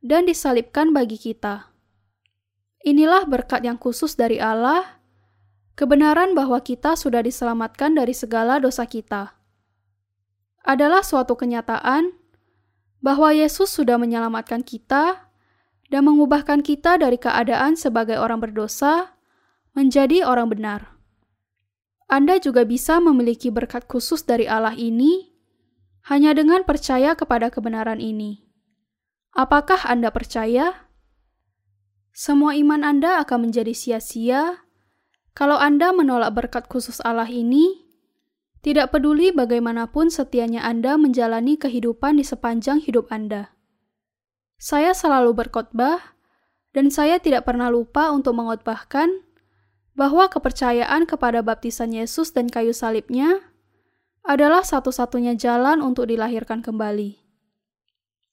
dan disalibkan bagi kita. Inilah berkat yang khusus dari Allah, kebenaran bahwa kita sudah diselamatkan dari segala dosa kita. Adalah suatu kenyataan bahwa Yesus sudah menyelamatkan kita dan mengubahkan kita dari keadaan sebagai orang berdosa menjadi orang benar. Anda juga bisa memiliki berkat khusus dari Allah ini hanya dengan percaya kepada kebenaran ini. Apakah Anda percaya? Semua iman Anda akan menjadi sia-sia kalau Anda menolak berkat khusus Allah ini. Tidak peduli bagaimanapun setianya Anda menjalani kehidupan di sepanjang hidup Anda. Saya selalu berkhotbah, dan saya tidak pernah lupa untuk mengotbahkan bahwa kepercayaan kepada baptisan Yesus dan kayu salibnya adalah satu-satunya jalan untuk dilahirkan kembali.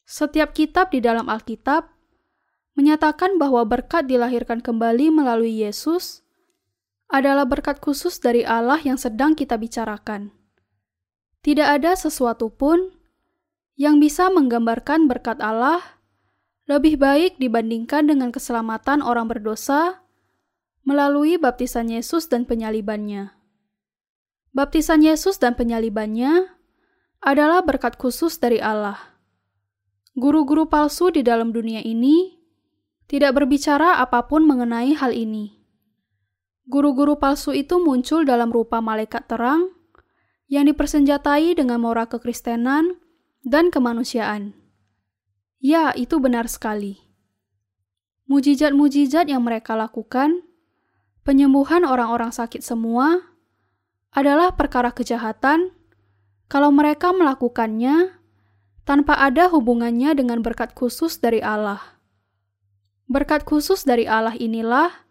Setiap kitab di dalam Alkitab menyatakan bahwa berkat dilahirkan kembali melalui Yesus adalah berkat khusus dari Allah yang sedang kita bicarakan. Tidak ada sesuatu pun yang bisa menggambarkan berkat Allah lebih baik dibandingkan dengan keselamatan orang berdosa melalui baptisan Yesus dan penyalibannya. Baptisan Yesus dan penyalibannya adalah berkat khusus dari Allah. Guru-guru palsu di dalam dunia ini tidak berbicara apa pun mengenai hal ini. Guru-guru palsu itu muncul dalam rupa malaikat terang yang dipersenjatai dengan moral kekristenan dan kemanusiaan. Ya, itu benar sekali. Mujizat-mujizat yang mereka lakukan penyembuhan orang-orang sakit semua adalah perkara kejahatan kalau mereka melakukannya tanpa ada hubungannya dengan berkat khusus dari Allah. Berkat khusus dari Allah inilah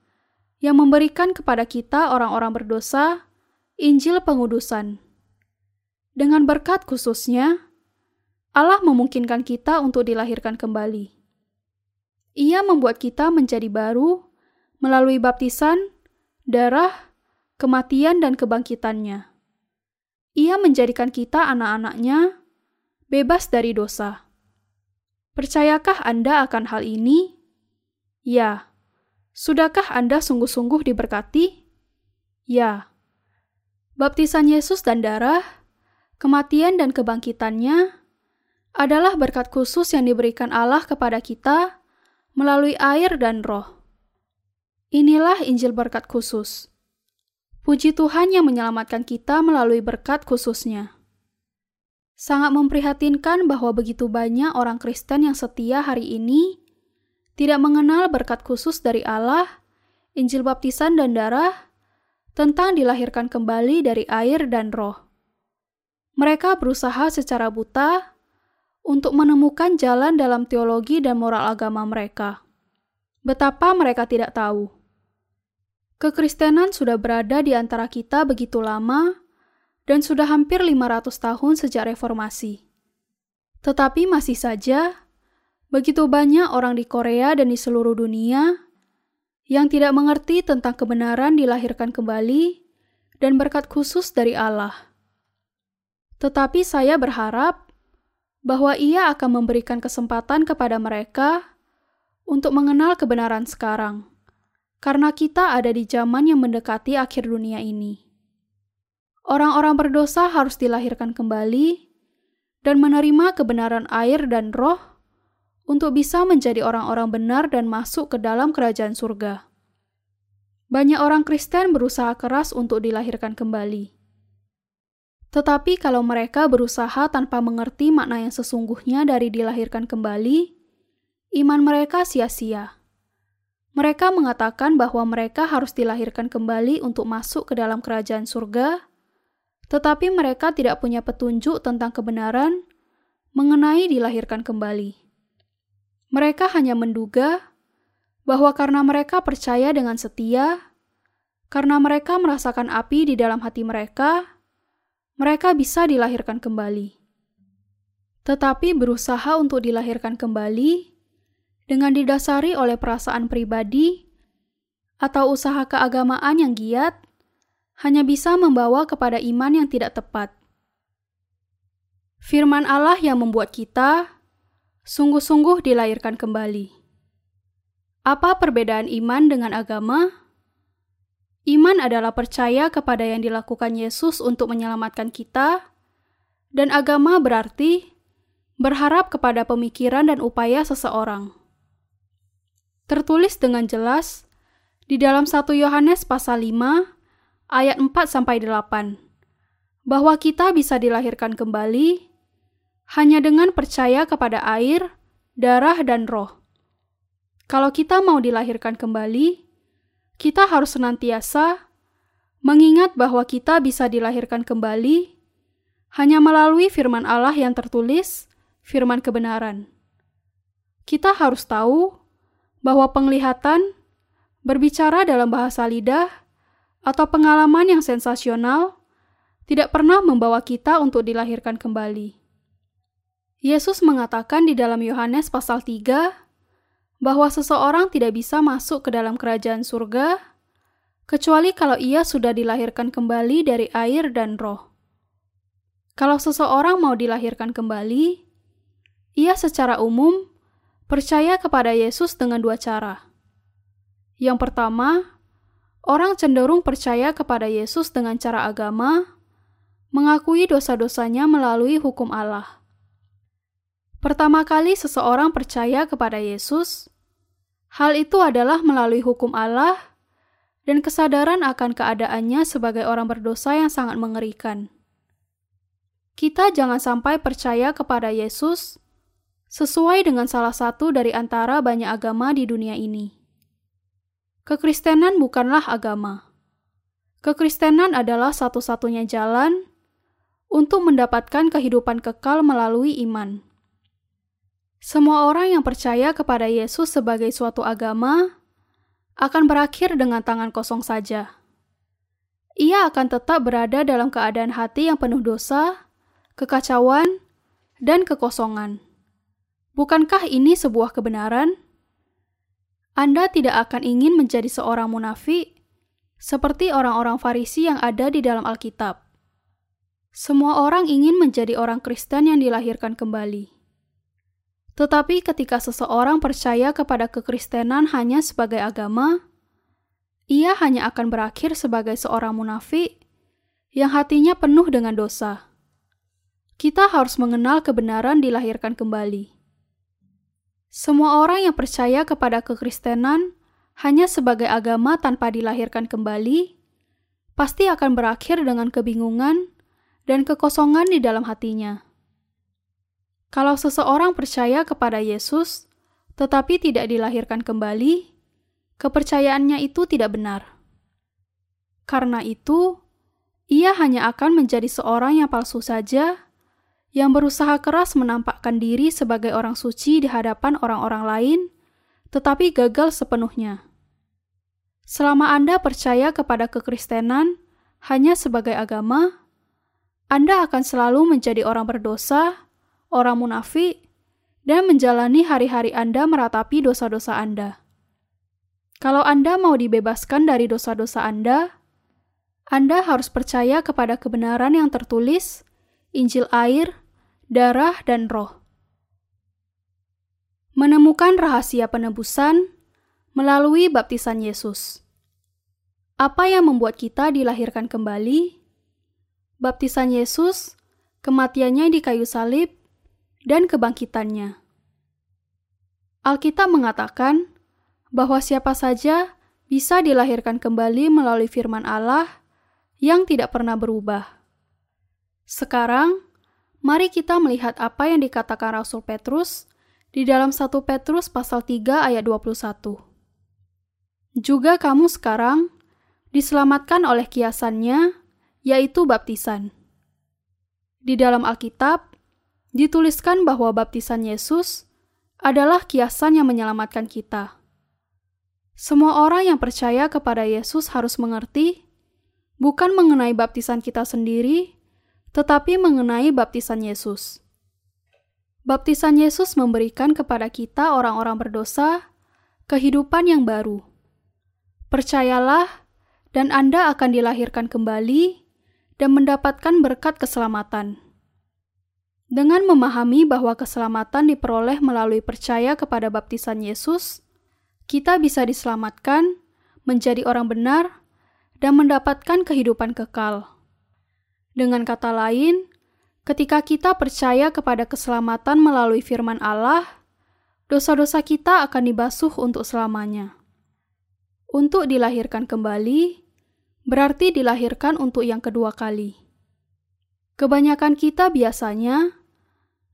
yang memberikan kepada kita orang-orang berdosa Injil pengudusan. Dengan berkat khususnya, Allah memungkinkan kita untuk dilahirkan kembali. Ia membuat kita menjadi baru melalui baptisan darah, kematian, dan kebangkitannya. Ia menjadikan kita anak-anaknya bebas dari dosa. Percayakah Anda akan hal ini? Ya. Sudahkah Anda sungguh-sungguh diberkati? Ya. Baptisan Yesus dan darah, kematian dan kebangkitannya adalah berkat khusus yang diberikan Allah kepada kita melalui air dan roh. Inilah Injil berkat khusus. Puji Tuhan yang menyelamatkan kita melalui berkat khususnya. Sangat memprihatinkan bahwa begitu banyak orang Kristen yang setia hari ini tidak mengenal berkat khusus dari Allah, Injil baptisan dan darah, tentang dilahirkan kembali dari air dan roh. Mereka berusaha secara buta untuk menemukan jalan dalam teologi dan moral agama mereka. Betapa mereka tidak tahu Kekristenan sudah berada di antara kita begitu lama dan sudah hampir 500 tahun sejak reformasi. Tetapi masih saja, begitu banyak orang di Korea dan di seluruh dunia yang tidak mengerti tentang kebenaran dilahirkan kembali dan berkat khusus dari Allah. Tetapi saya berharap bahwa Ia akan memberikan kesempatan kepada mereka untuk mengenal kebenaran sekarang karena kita ada di zaman yang mendekati akhir dunia ini. Orang-orang berdosa harus dilahirkan kembali dan menerima kebenaran air dan roh untuk bisa menjadi orang-orang benar dan masuk ke dalam kerajaan surga. Banyak orang Kristen berusaha keras untuk dilahirkan kembali. Tetapi kalau mereka berusaha tanpa mengerti makna yang sesungguhnya dari dilahirkan kembali, iman mereka sia-sia. Mereka mengatakan bahwa mereka harus dilahirkan kembali untuk masuk ke dalam kerajaan surga, tetapi mereka tidak punya petunjuk tentang kebenaran mengenai dilahirkan kembali. Mereka hanya menduga bahwa karena mereka percaya dengan setia, karena mereka merasakan api di dalam hati mereka, mereka bisa dilahirkan kembali. Tetapi berusaha untuk dilahirkan kembali dengan didasari oleh perasaan pribadi atau usaha keagamaan yang giat, hanya bisa membawa kepada iman yang tidak tepat. Firman Allah yang membuat kita sungguh-sungguh dilahirkan kembali. Apa perbedaan iman dengan agama? Iman adalah percaya kepada yang dilakukan Yesus untuk menyelamatkan kita, dan agama berarti berharap kepada pemikiran dan upaya seseorang. Tertulis dengan jelas di dalam 1 Yohanes pasal 5 ayat 4 sampai 8 bahwa kita bisa dilahirkan kembali hanya dengan percaya kepada air, darah dan roh. Kalau kita mau dilahirkan kembali, kita harus senantiasa mengingat bahwa kita bisa dilahirkan kembali hanya melalui firman Allah yang tertulis, firman kebenaran. Kita harus tahu bahwa penglihatan, berbicara dalam bahasa lidah, atau pengalaman yang sensasional tidak pernah membawa kita untuk dilahirkan kembali. Yesus mengatakan di dalam Yohanes pasal 3 bahwa seseorang tidak bisa masuk ke dalam kerajaan surga kecuali kalau ia sudah dilahirkan kembali dari air dan roh. Kalau seseorang mau dilahirkan kembali, ia secara umum percaya kepada Yesus dengan dua cara. Yang pertama, orang cenderung percaya kepada Yesus dengan cara agama, mengakui dosa-dosanya melalui hukum Allah. Pertama kali seseorang percaya kepada Yesus, hal itu adalah melalui hukum Allah dan kesadaran akan keadaannya sebagai orang berdosa yang sangat mengerikan. Kita jangan sampai percaya kepada Yesus sesuai dengan salah satu dari antara banyak agama di dunia ini. Kekristenan bukanlah agama. Kekristenan adalah satu-satunya jalan untuk mendapatkan kehidupan kekal melalui iman. Semua orang yang percaya kepada Yesus sebagai suatu agama akan berakhir dengan tangan kosong saja. Ia akan tetap berada dalam keadaan hati yang penuh dosa, kekacauan, dan kekosongan. Bukankah ini sebuah kebenaran? Anda tidak akan ingin menjadi seorang munafik seperti orang-orang Farisi yang ada di dalam Alkitab. Semua orang ingin menjadi orang Kristen yang dilahirkan kembali. Tetapi ketika seseorang percaya kepada kekristenan hanya sebagai agama, ia hanya akan berakhir sebagai seorang munafik yang hatinya penuh dengan dosa. Kita harus mengenal kebenaran dilahirkan kembali. Semua orang yang percaya kepada kekristenan hanya sebagai agama tanpa dilahirkan kembali, pasti akan berakhir dengan kebingungan dan kekosongan di dalam hatinya. Kalau seseorang percaya kepada Yesus tetapi tidak dilahirkan kembali, kepercayaannya itu tidak benar. Karena itu, ia hanya akan menjadi seorang yang palsu saja yang berusaha keras menampakkan diri sebagai orang suci di hadapan orang-orang lain, tetapi gagal sepenuhnya. Selama Anda percaya kepada kekristenan hanya sebagai agama, Anda akan selalu menjadi orang berdosa, orang munafik, dan menjalani hari-hari Anda meratapi dosa-dosa Anda. Kalau Anda mau dibebaskan dari dosa-dosa Anda, Anda harus percaya kepada kebenaran yang tertulis Injil air, darah, dan roh. Menemukan rahasia penebusan melalui baptisan Yesus. Apa yang membuat kita dilahirkan kembali? Baptisan Yesus, kematiannya di kayu salib, dan kebangkitannya. Alkitab mengatakan bahwa siapa saja bisa dilahirkan kembali melalui firman Allah yang tidak pernah berubah. Sekarang, mari kita melihat apa yang dikatakan Rasul Petrus di dalam 1 Petrus pasal 3 ayat 21. Juga kamu sekarang diselamatkan oleh kiasannya, yaitu baptisan. Di dalam Alkitab, dituliskan bahwa baptisan Yesus adalah kiasan yang menyelamatkan kita. Semua orang yang percaya kepada Yesus harus mengerti bukan mengenai baptisan kita sendiri, tetapi mengenai baptisan Yesus. Baptisan Yesus memberikan kepada kita orang-orang berdosa kehidupan yang baru. Percayalah, dan Anda akan dilahirkan kembali dan mendapatkan berkat keselamatan. Dengan memahami bahwa keselamatan diperoleh melalui percaya kepada baptisan Yesus, kita bisa diselamatkan, menjadi orang benar, dan mendapatkan kehidupan kekal. Dengan kata lain, ketika kita percaya kepada keselamatan melalui firman Allah, dosa-dosa kita akan dibasuh untuk selamanya. Untuk dilahirkan kembali, berarti dilahirkan untuk yang kedua kali. Kebanyakan kita biasanya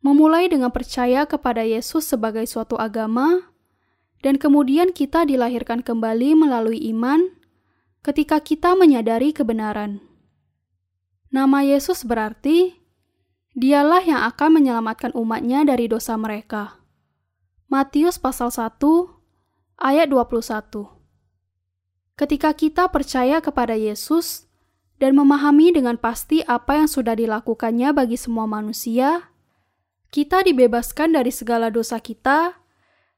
memulai dengan percaya kepada Yesus sebagai suatu agama, dan kemudian kita dilahirkan kembali melalui iman ketika kita menyadari kebenaran. Nama Yesus berarti Dialah yang akan menyelamatkan umatnya dari dosa mereka. Matius pasal 1 ayat 21 Ketika kita percaya kepada Yesus dan memahami dengan pasti apa yang sudah dilakukannya bagi semua manusia, kita dibebaskan dari segala dosa kita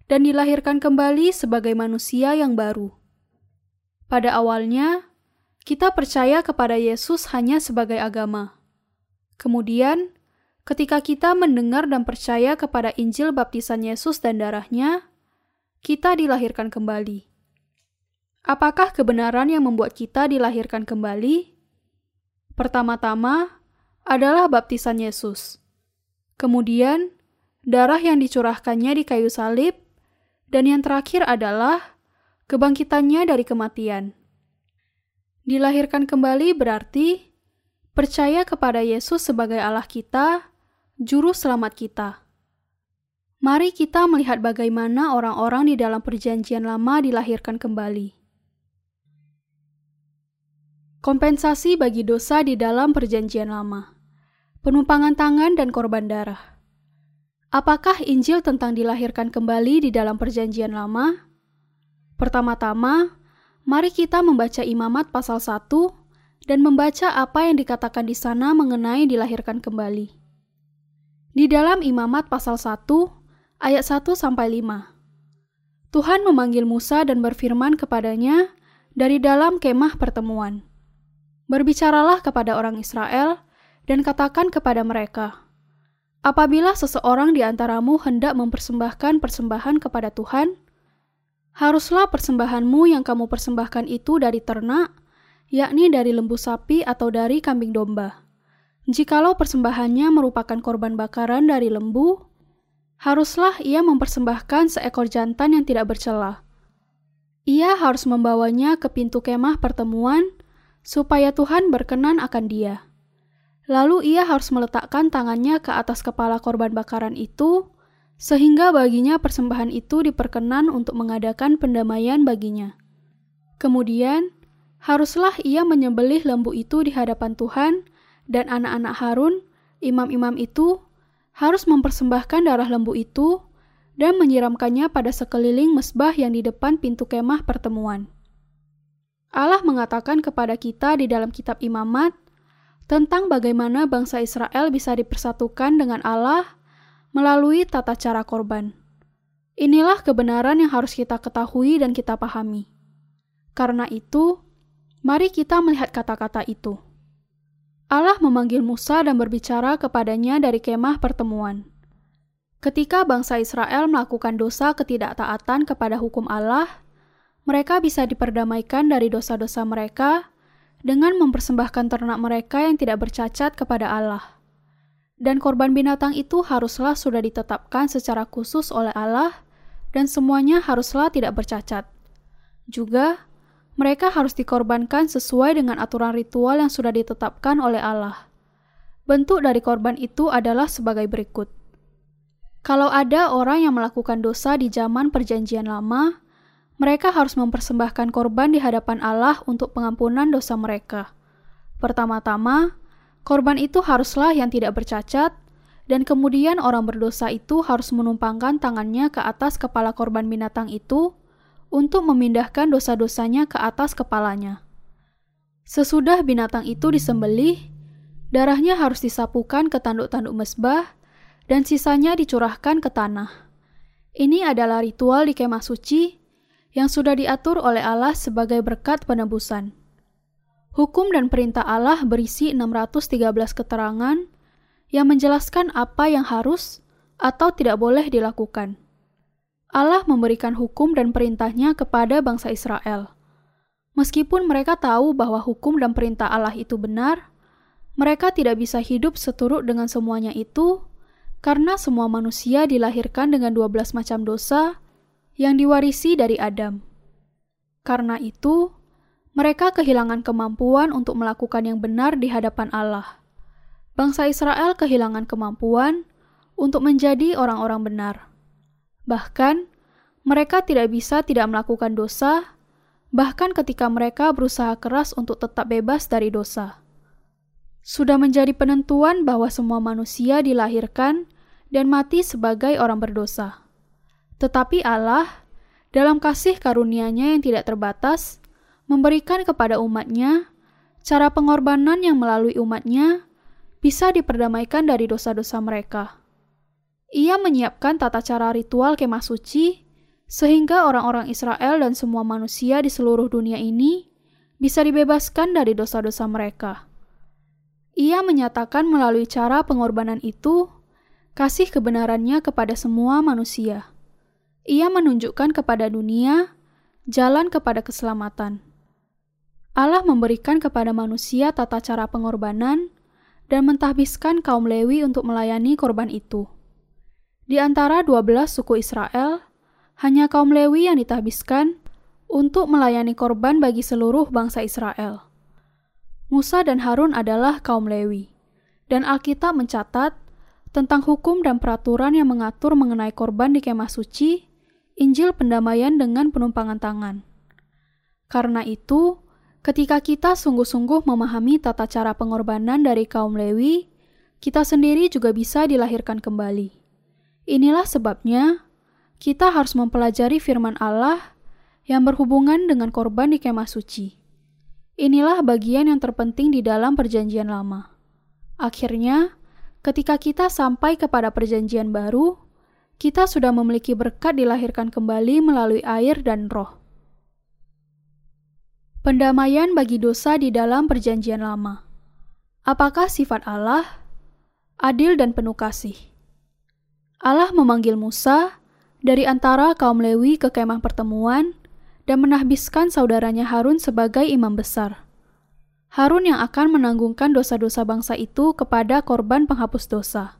dan dilahirkan kembali sebagai manusia yang baru. Pada awalnya, kita percaya kepada Yesus hanya sebagai agama. Kemudian, Ketika kita mendengar dan percaya kepada Injil baptisan Yesus dan darahnya, kita dilahirkan kembali. Apakah kebenaran yang membuat kita dilahirkan kembali? Pertama-tama adalah baptisan Yesus. Kemudian, darah yang dicurahkannya di kayu salib, dan yang terakhir adalah kebangkitannya dari kematian. Dilahirkan kembali berarti percaya kepada Yesus sebagai Allah kita Juru Selamat kita. Mari kita melihat bagaimana orang-orang di dalam Perjanjian Lama dilahirkan kembali. Kompensasi bagi dosa di dalam Perjanjian Lama, penumpangan tangan, dan korban darah. Apakah Injil tentang dilahirkan kembali di dalam Perjanjian Lama? Pertama-tama, mari kita membaca Imamat pasal 1 dan membaca apa yang dikatakan di sana mengenai dilahirkan kembali. Di dalam Imamat pasal 1 ayat 1 sampai 5. Tuhan memanggil Musa dan berfirman kepadanya dari dalam kemah pertemuan. Berbicaralah kepada orang Israel dan katakan kepada mereka, Apabila seseorang di antaramu hendak mempersembahkan persembahan kepada Tuhan, haruslah persembahanmu yang kamu persembahkan itu dari ternak, yakni dari lembu sapi atau dari kambing domba Jikalau persembahannya merupakan korban bakaran dari lembu, haruslah ia mempersembahkan seekor jantan yang tidak bercela. Ia harus membawanya ke pintu kemah pertemuan, supaya Tuhan berkenan akan dia. Lalu ia harus meletakkan tangannya ke atas kepala korban bakaran itu, sehingga baginya persembahan itu diperkenan untuk mengadakan pendamaian baginya. Kemudian, haruslah ia menyembelih lembu itu di hadapan Tuhan, dan anak-anak Harun, imam-imam itu, harus mempersembahkan darah lembu itu dan menyiramkannya pada sekeliling mesbah yang di depan pintu kemah pertemuan. Allah mengatakan kepada kita di dalam kitab Imamat tentang bagaimana bangsa Israel bisa dipersatukan dengan Allah melalui tata cara korban. Inilah kebenaran yang harus kita ketahui dan kita pahami. Karena itu, mari kita melihat kata-kata itu. Allah memanggil Musa dan berbicara kepadanya dari kemah pertemuan. Ketika bangsa Israel melakukan dosa ketidaktaatan kepada hukum Allah, mereka bisa diperdamaikan dari dosa-dosa mereka dengan mempersembahkan ternak mereka yang tidak bercacat kepada Allah. Dan korban binatang itu haruslah sudah ditetapkan secara khusus oleh Allah, dan semuanya haruslah tidak bercacat. Juga, mereka harus dikorbankan sesuai dengan aturan ritual yang sudah ditetapkan oleh Allah. Bentuk dari korban itu adalah sebagai berikut. Kalau ada orang yang melakukan dosa di zaman Perjanjian Lama, mereka harus mempersembahkan korban di hadapan Allah untuk pengampunan dosa mereka. Pertama-tama, korban itu haruslah yang tidak bercacat, dan kemudian orang berdosa itu harus menumpangkan tangannya ke atas kepala korban binatang itu untuk memindahkan dosa-dosanya ke atas kepalanya. Sesudah binatang itu disembelih, darahnya harus disapukan ke tanduk-tanduk mesbah dan sisanya dicurahkan ke tanah. Ini adalah ritual di kemah suci yang sudah diatur oleh Allah sebagai berkat penebusan. Hukum dan perintah Allah berisi 613 keterangan yang menjelaskan apa yang harus atau tidak boleh dilakukan. Allah memberikan hukum dan perintahnya kepada bangsa Israel. Meskipun mereka tahu bahwa hukum dan perintah Allah itu benar, mereka tidak bisa hidup seturut dengan semuanya itu karena semua manusia dilahirkan dengan 12 macam dosa yang diwarisi dari Adam. Karena itu, mereka kehilangan kemampuan untuk melakukan yang benar di hadapan Allah. Bangsa Israel kehilangan kemampuan untuk menjadi orang-orang benar. Bahkan, mereka tidak bisa tidak melakukan dosa, bahkan ketika mereka berusaha keras untuk tetap bebas dari dosa. Sudah menjadi penentuan bahwa semua manusia dilahirkan dan mati sebagai orang berdosa. Tetapi Allah, dalam kasih karunia-Nya yang tidak terbatas, memberikan kepada umatnya cara pengorbanan yang melalui umatnya bisa diperdamaikan dari dosa-dosa mereka. Ia menyiapkan tata cara ritual kemah suci sehingga orang-orang Israel dan semua manusia di seluruh dunia ini bisa dibebaskan dari dosa-dosa mereka. Ia menyatakan melalui cara pengorbanan itu kasih kebenarannya kepada semua manusia. Ia menunjukkan kepada dunia jalan kepada keselamatan. Allah memberikan kepada manusia tata cara pengorbanan dan mentahbiskan kaum Lewi untuk melayani korban itu. Di antara 12 suku Israel, hanya kaum Lewi yang ditahbiskan untuk melayani korban bagi seluruh bangsa Israel. Musa dan Harun adalah kaum Lewi, dan Alkitab mencatat tentang hukum dan peraturan yang mengatur mengenai korban di kemah suci, Injil pendamaian dengan penumpangan tangan. Karena itu, ketika kita sungguh-sungguh memahami tata cara pengorbanan dari kaum Lewi, kita sendiri juga bisa dilahirkan kembali. Inilah sebabnya kita harus mempelajari firman Allah yang berhubungan dengan korban di kemah suci. Inilah bagian yang terpenting di dalam Perjanjian Lama. Akhirnya, Ketika kita sampai kepada perjanjian baru, kita sudah memiliki berkat dilahirkan kembali melalui air dan roh. Pendamaian bagi dosa di dalam perjanjian lama. Apakah sifat Allah? Adil dan penuh kasih. Allah memanggil Musa dari antara kaum Lewi ke kemah pertemuan dan menahbiskan saudaranya Harun sebagai imam besar. Harun yang akan menanggungkan dosa-dosa bangsa itu kepada korban penghapus dosa.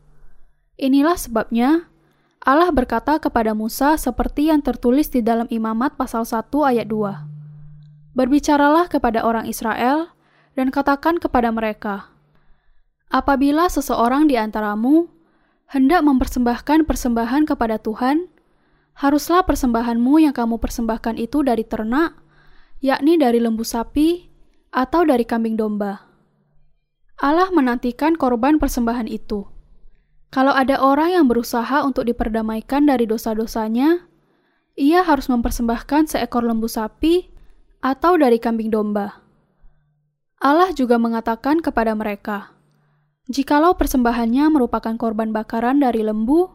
Inilah sebabnya Allah berkata kepada Musa seperti yang tertulis di dalam Imamat pasal 1 ayat 2. Berbicaralah kepada orang Israel dan katakan kepada mereka, Apabila seseorang di antaramu hendak mempersembahkan persembahan kepada Tuhan, haruslah persembahanmu yang kamu persembahkan itu dari ternak, yakni dari lembu sapi, atau dari kambing domba. Allah menantikan korban persembahan itu. Kalau ada orang yang berusaha untuk diperdamaikan dari dosa-dosanya, ia harus mempersembahkan seekor lembu sapi atau dari kambing domba. Allah juga mengatakan kepada mereka, "Jikalau persembahannya merupakan korban bakaran dari lembu,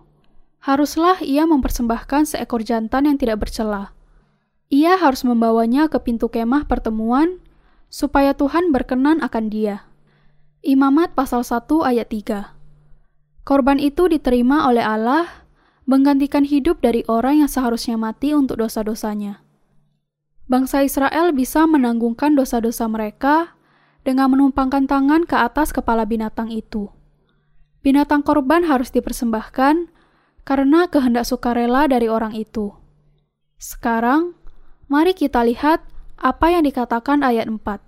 haruslah ia mempersembahkan seekor jantan yang tidak bercela. Ia harus membawanya ke pintu kemah pertemuan supaya Tuhan berkenan akan dia. Imamat pasal 1 ayat 3 Korban itu diterima oleh Allah, menggantikan hidup dari orang yang seharusnya mati untuk dosa-dosanya. Bangsa Israel bisa menanggungkan dosa-dosa mereka dengan menumpangkan tangan ke atas kepala binatang itu. Binatang korban harus dipersembahkan karena kehendak sukarela dari orang itu. Sekarang, mari kita lihat apa yang dikatakan ayat 4.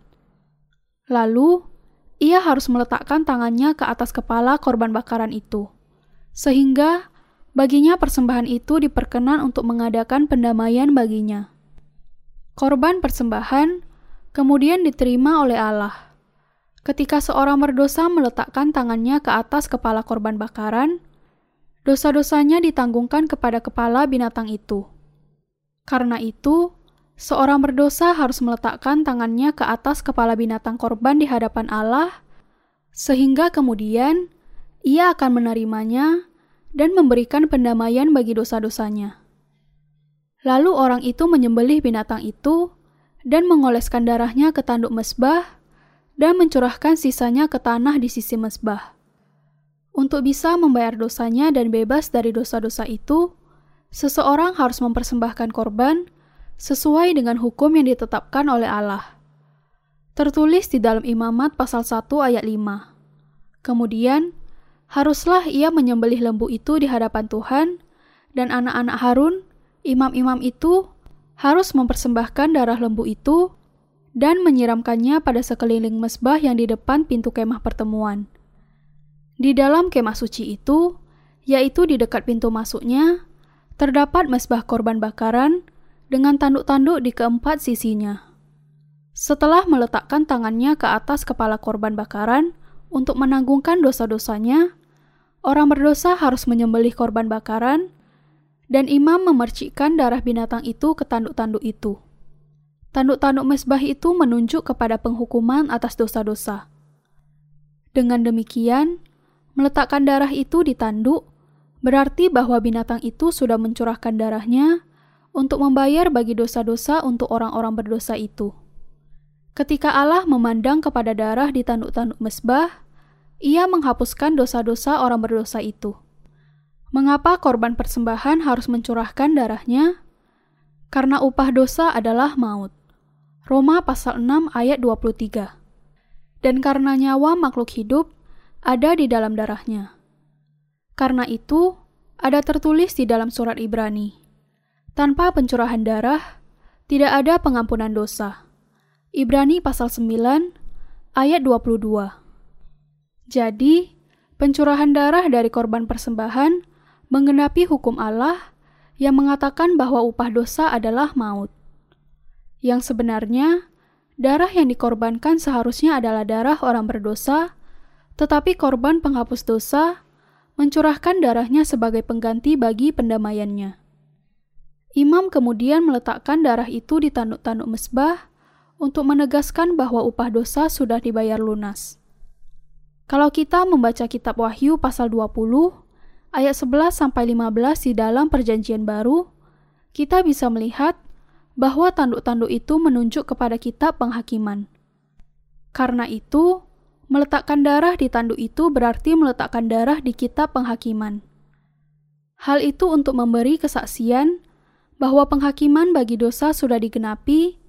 Lalu, ia harus meletakkan tangannya ke atas kepala korban bakaran itu, sehingga baginya persembahan itu diperkenan untuk mengadakan pendamaian baginya. Korban persembahan kemudian diterima oleh Allah. Ketika seorang berdosa meletakkan tangannya ke atas kepala korban bakaran, dosa-dosanya ditanggungkan kepada kepala binatang itu. Karena itu, seorang berdosa harus meletakkan tangannya ke atas kepala binatang korban di hadapan Allah, sehingga kemudian ia akan menerimanya dan memberikan pendamaian bagi dosa-dosanya. Lalu orang itu menyembelih binatang itu dan mengoleskan darahnya ke tanduk mesbah dan mencurahkan sisanya ke tanah di sisi mesbah. Untuk bisa membayar dosanya dan bebas dari dosa-dosa itu, seseorang harus mempersembahkan korban sesuai dengan hukum yang ditetapkan oleh Allah. Tertulis di dalam Imamat pasal 1 ayat 5. Kemudian, haruslah ia menyembelih lembu itu di hadapan Tuhan, dan anak-anak Harun, imam-imam itu, harus mempersembahkan darah lembu itu dan menyiramkannya pada sekeliling mesbah yang di depan pintu kemah pertemuan. Di dalam kemah suci itu, yaitu di dekat pintu masuknya, terdapat mesbah korban bakaran dengan tanduk-tanduk di keempat sisinya. Setelah meletakkan tangannya ke atas kepala korban bakaran untuk menanggungkan dosa-dosanya, orang berdosa harus menyembelih korban bakaran, dan imam memercikkan darah binatang itu ke tanduk-tanduk itu. Tanduk-tanduk mesbah itu menunjuk kepada penghukuman atas dosa-dosa. Dengan demikian, meletakkan darah itu di tanduk berarti bahwa binatang itu sudah mencurahkan darahnya untuk membayar bagi dosa-dosa untuk orang-orang berdosa itu. Ketika Allah memandang kepada darah di tanduk-tanduk mesbah, ia menghapuskan dosa-dosa orang berdosa itu. Mengapa korban persembahan harus mencurahkan darahnya? Karena upah dosa adalah maut. Roma pasal 6 ayat 23. Dan karena nyawa makhluk hidup ada di dalam darahnya. Karena itu, ada tertulis di dalam surat Ibrani, tanpa pencurahan darah, tidak ada pengampunan dosa. Ibrani pasal 9 ayat 22. Jadi, pencurahan darah dari korban persembahan menggenapi hukum Allah yang mengatakan bahwa upah dosa adalah maut. Yang sebenarnya, darah yang dikorbankan seharusnya adalah darah orang berdosa, tetapi korban penghapus dosa mencurahkan darahnya sebagai pengganti bagi pendamaiannya. Imam kemudian meletakkan darah itu di tanduk-tanduk mesbah untuk menegaskan bahwa upah dosa sudah dibayar lunas. Kalau kita membaca kitab Wahyu pasal 20 ayat 11 sampai 15 di dalam perjanjian baru, kita bisa melihat bahwa tanduk-tanduk itu menunjuk kepada kitab penghakiman. Karena itu, meletakkan darah di tanduk itu berarti meletakkan darah di kitab penghakiman. Hal itu untuk memberi kesaksian bahwa penghakiman bagi dosa sudah digenapi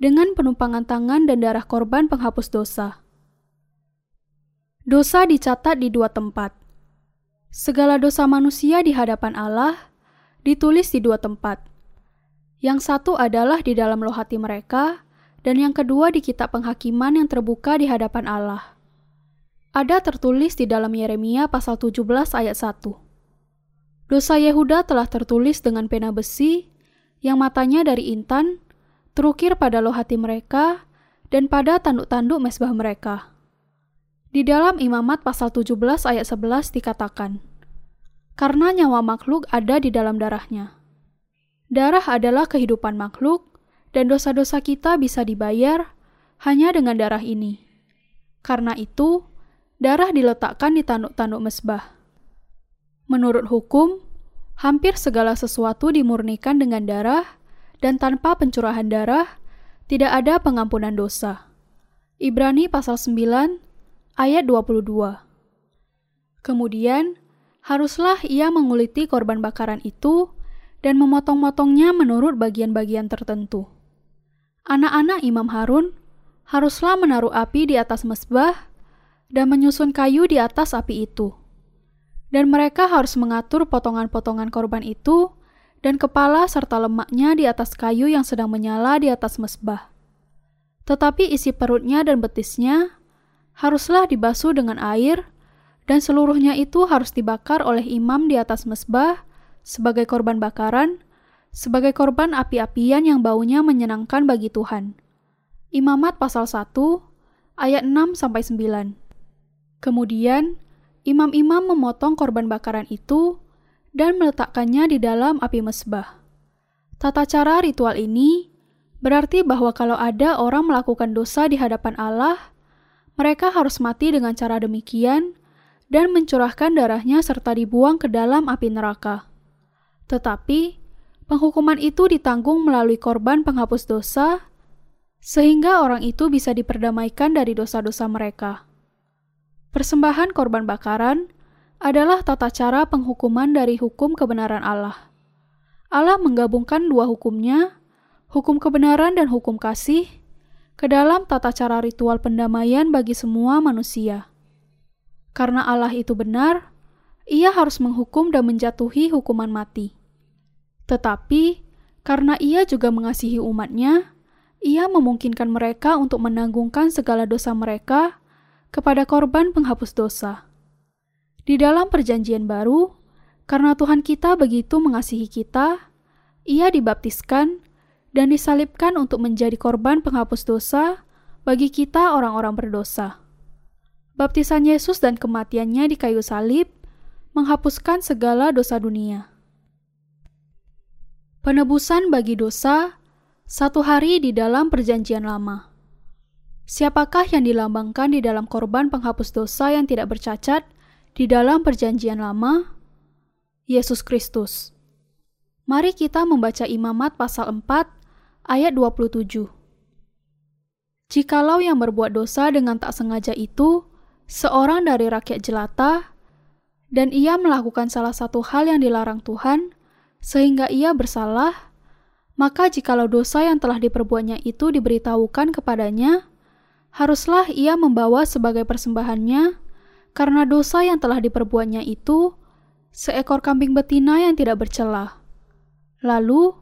dengan penumpangan tangan dan darah korban penghapus dosa. Dosa dicatat di dua tempat. Segala dosa manusia di hadapan Allah ditulis di dua tempat. Yang satu adalah di dalam loh hati mereka, dan yang kedua di kitab penghakiman yang terbuka di hadapan Allah. Ada tertulis di dalam Yeremia pasal 17 ayat 1. Dosa Yehuda telah tertulis dengan pena besi yang matanya dari intan, terukir pada loh hati mereka, dan pada tanduk-tanduk mesbah mereka. Di dalam imamat pasal 17 ayat 11 dikatakan, Karena nyawa makhluk ada di dalam darahnya. Darah adalah kehidupan makhluk, dan dosa-dosa kita bisa dibayar hanya dengan darah ini. Karena itu, darah diletakkan di tanduk-tanduk mesbah. Menurut hukum, hampir segala sesuatu dimurnikan dengan darah, dan tanpa pencurahan darah, tidak ada pengampunan dosa. Ibrani pasal 9 ayat 22 Kemudian, haruslah ia menguliti korban bakaran itu dan memotong-motongnya menurut bagian-bagian tertentu. Anak-anak Imam Harun haruslah menaruh api di atas mesbah dan menyusun kayu di atas api itu dan mereka harus mengatur potongan-potongan korban itu dan kepala serta lemaknya di atas kayu yang sedang menyala di atas mesbah. Tetapi isi perutnya dan betisnya haruslah dibasuh dengan air, dan seluruhnya itu harus dibakar oleh imam di atas mesbah sebagai korban bakaran, sebagai korban api-apian yang baunya menyenangkan bagi Tuhan. Imamat pasal 1 ayat 6 sampai 9. Kemudian imam-imam memotong korban bakaran itu dan meletakkannya di dalam api mesbah. Tata cara ritual ini berarti bahwa kalau ada orang melakukan dosa di hadapan Allah, mereka harus mati dengan cara demikian dan mencurahkan darahnya serta dibuang ke dalam api neraka. Tetapi, penghukuman itu ditanggung melalui korban penghapus dosa, sehingga orang itu bisa diperdamaikan dari dosa-dosa mereka. Persembahan korban bakaran adalah tata cara penghukuman dari hukum kebenaran Allah. Allah menggabungkan dua hukumnya, hukum kebenaran dan hukum kasih, ke dalam tata cara ritual pendamaian bagi semua manusia. Karena Allah itu benar, ia harus menghukum dan menjatuhi hukuman mati. Tetapi, karena ia juga mengasihi umatnya, ia memungkinkan mereka untuk menanggungkan segala dosa mereka kepada korban penghapus dosa. Di dalam Perjanjian Baru, karena Tuhan kita begitu mengasihi kita, ia dibaptiskan dan disalibkan untuk menjadi korban penghapus dosa bagi kita orang-orang berdosa. Baptisan Yesus dan kematiannya di kayu salib menghapuskan segala dosa dunia. Penebusan bagi dosa satu hari di dalam Perjanjian Lama. Siapakah yang dilambangkan di dalam korban penghapus dosa yang tidak bercacat di dalam Perjanjian Lama? Yesus Kristus. Mari kita membaca Imamat pasal 4 ayat 27. Jikalau yang berbuat dosa dengan tak sengaja itu seorang dari rakyat jelata dan ia melakukan salah satu hal yang dilarang Tuhan sehingga ia bersalah, maka jikalau dosa yang telah diperbuatnya itu diberitahukan kepadanya, haruslah ia membawa sebagai persembahannya karena dosa yang telah diperbuatnya itu seekor kambing betina yang tidak bercela. Lalu,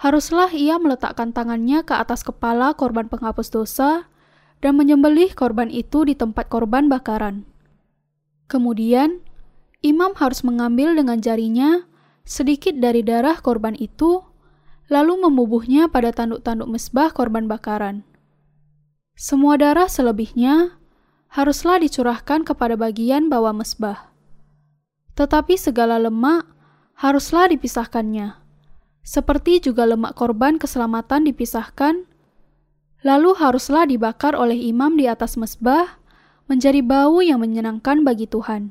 haruslah ia meletakkan tangannya ke atas kepala korban penghapus dosa dan menyembelih korban itu di tempat korban bakaran. Kemudian, imam harus mengambil dengan jarinya sedikit dari darah korban itu, lalu membubuhnya pada tanduk-tanduk mesbah korban bakaran. Semua darah selebihnya haruslah dicurahkan kepada bagian bawah mesbah tetapi segala lemak haruslah dipisahkannya. Seperti juga lemak korban keselamatan dipisahkan, lalu haruslah dibakar oleh imam di atas mesbah menjadi bau yang menyenangkan bagi Tuhan.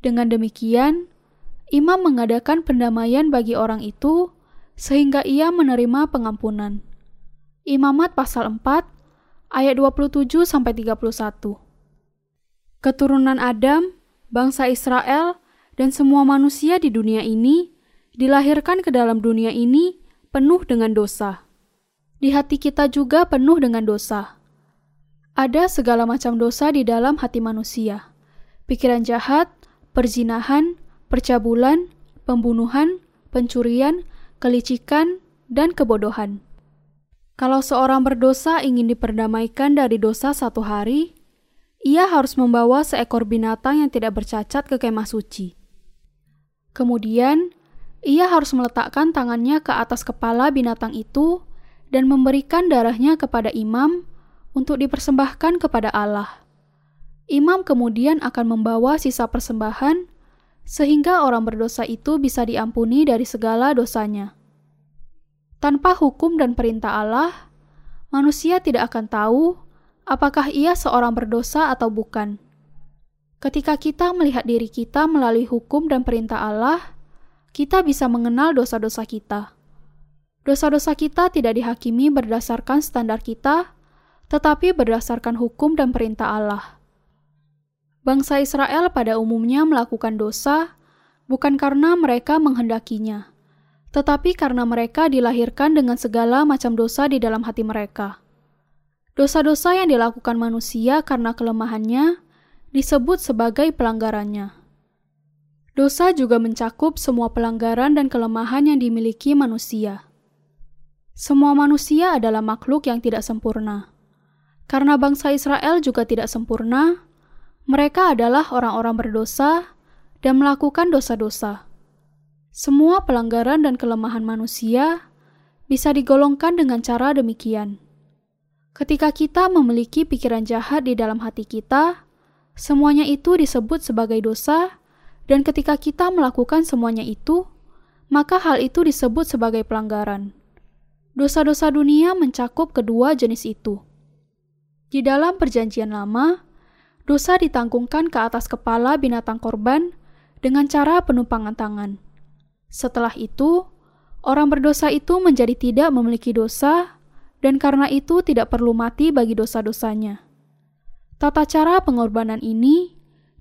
Dengan demikian, imam mengadakan pendamaian bagi orang itu sehingga ia menerima pengampunan. Imamat pasal 4 ayat 27 sampai 31. Keturunan Adam bangsa Israel, dan semua manusia di dunia ini dilahirkan ke dalam dunia ini penuh dengan dosa. Di hati kita juga penuh dengan dosa. Ada segala macam dosa di dalam hati manusia. Pikiran jahat, perzinahan, percabulan, pembunuhan, pencurian, kelicikan, dan kebodohan. Kalau seorang berdosa ingin diperdamaikan dari dosa satu hari, ia harus membawa seekor binatang yang tidak bercacat ke kemah suci. Kemudian, ia harus meletakkan tangannya ke atas kepala binatang itu dan memberikan darahnya kepada imam untuk dipersembahkan kepada Allah. Imam kemudian akan membawa sisa persembahan sehingga orang berdosa itu bisa diampuni dari segala dosanya. Tanpa hukum dan perintah Allah, manusia tidak akan tahu apakah ia seorang berdosa atau bukan. Ketika kita melihat diri kita melalui hukum dan perintah Allah, kita bisa mengenal dosa-dosa kita. Dosa-dosa kita tidak dihakimi berdasarkan standar kita, tetapi berdasarkan hukum dan perintah Allah. Bangsa Israel pada umumnya melakukan dosa bukan karena mereka menghendakinya, tetapi karena mereka dilahirkan dengan segala macam dosa di dalam hati mereka. Dosa-dosa yang dilakukan manusia karena kelemahannya disebut sebagai pelanggarannya. Dosa juga mencakup semua pelanggaran dan kelemahan yang dimiliki manusia. Semua manusia adalah makhluk yang tidak sempurna. Karena bangsa Israel juga tidak sempurna, mereka adalah orang-orang berdosa dan melakukan dosa-dosa. Semua pelanggaran dan kelemahan manusia bisa digolongkan dengan cara demikian. Ketika kita memiliki pikiran jahat di dalam hati kita, semuanya itu disebut sebagai dosa, dan ketika kita melakukan semuanya itu, maka hal itu disebut sebagai pelanggaran. Dosa-dosa dunia mencakup kedua jenis itu. Di dalam Perjanjian Lama, dosa ditanggungkan ke atas kepala binatang korban dengan cara penumpangan tangan. Setelah itu, orang berdosa itu menjadi tidak memiliki dosa dan karena itu tidak perlu mati bagi dosa-dosanya. Tata cara pengorbanan ini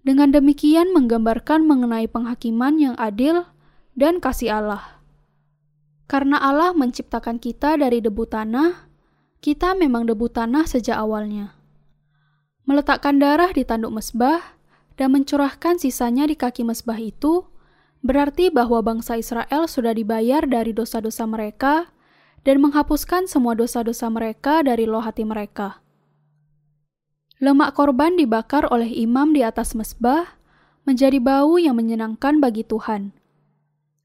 dengan demikian menggambarkan mengenai penghakiman yang adil dan kasih Allah. Karena Allah menciptakan kita dari debu tanah, kita memang debu tanah sejak awalnya. Meletakkan darah di tanduk mesbah dan mencurahkan sisanya di kaki mesbah itu berarti bahwa bangsa Israel sudah dibayar dari dosa-dosa mereka dan menghapuskan semua dosa-dosa mereka dari loh hati mereka. Lemak korban dibakar oleh imam di atas mesbah menjadi bau yang menyenangkan bagi Tuhan.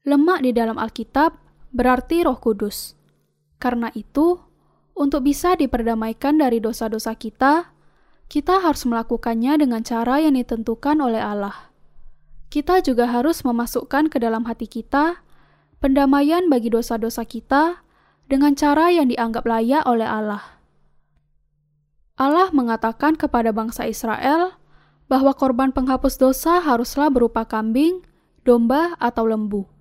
Lemak di dalam Alkitab berarti Roh Kudus. Karena itu, untuk bisa diperdamaikan dari dosa-dosa kita, kita harus melakukannya dengan cara yang ditentukan oleh Allah. Kita juga harus memasukkan ke dalam hati kita pendamaian bagi dosa-dosa kita dengan cara yang dianggap layak oleh Allah. Allah mengatakan kepada bangsa Israel bahwa korban penghapus dosa haruslah berupa kambing, domba, atau lembu.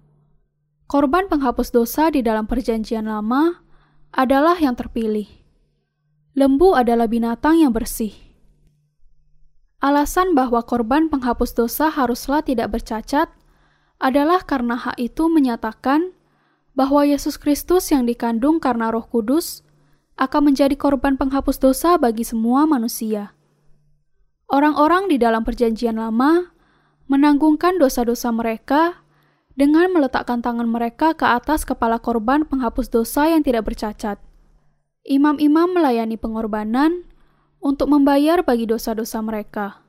Korban penghapus dosa di dalam Perjanjian Lama adalah yang terpilih. Lembu adalah binatang yang bersih. Alasan bahwa korban penghapus dosa haruslah tidak bercacat adalah karena hak itu menyatakan bahwa Yesus Kristus yang dikandung karena Roh Kudus akan menjadi korban penghapus dosa bagi semua manusia. Orang-orang di dalam Perjanjian Lama menanggungkan dosa-dosa mereka dengan meletakkan tangan mereka ke atas kepala korban penghapus dosa yang tidak bercacat. Imam-imam melayani pengorbanan untuk membayar bagi dosa-dosa mereka.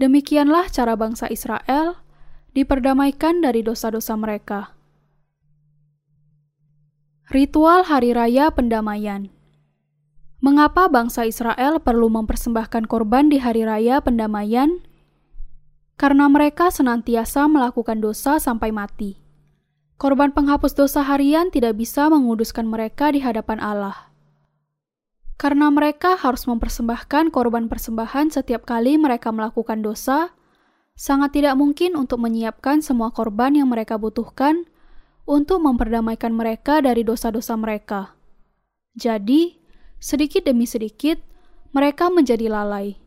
Demikianlah cara bangsa Israel diperdamaikan dari dosa-dosa mereka. Ritual Hari Raya Pendamaian Mengapa bangsa Israel perlu mempersembahkan korban di hari raya pendamaian? Karena mereka senantiasa melakukan dosa sampai mati. Korban penghapus dosa harian tidak bisa menguduskan mereka di hadapan Allah. Karena mereka harus mempersembahkan korban persembahan setiap kali mereka melakukan dosa, sangat tidak mungkin untuk menyiapkan semua korban yang mereka butuhkan untuk memperdamaikan mereka dari dosa-dosa mereka. Jadi, sedikit demi sedikit, mereka menjadi lalai.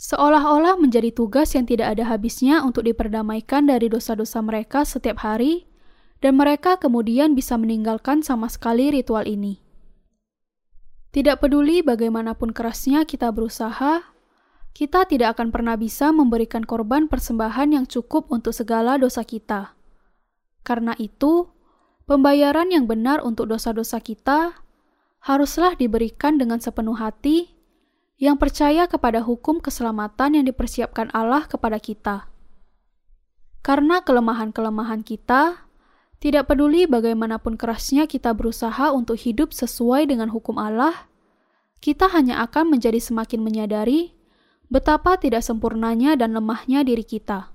Seolah-olah menjadi tugas yang tidak ada habisnya untuk diperdamaikan dari dosa-dosa mereka setiap hari, dan mereka kemudian bisa meninggalkan sama sekali ritual ini. Tidak peduli bagaimanapun kerasnya kita berusaha, kita tidak akan pernah bisa memberikan korban persembahan yang cukup untuk segala dosa kita. Karena itu, pembayaran yang benar untuk dosa-dosa kita haruslah diberikan dengan sepenuh hati yang percaya kepada hukum keselamatan yang dipersiapkan Allah kepada kita. Karena kelemahan-kelemahan kita, tidak peduli bagaimanapun kerasnya kita berusaha untuk hidup sesuai dengan hukum Allah, kita hanya akan menjadi semakin menyadari betapa tidak sempurnanya dan lemahnya diri kita.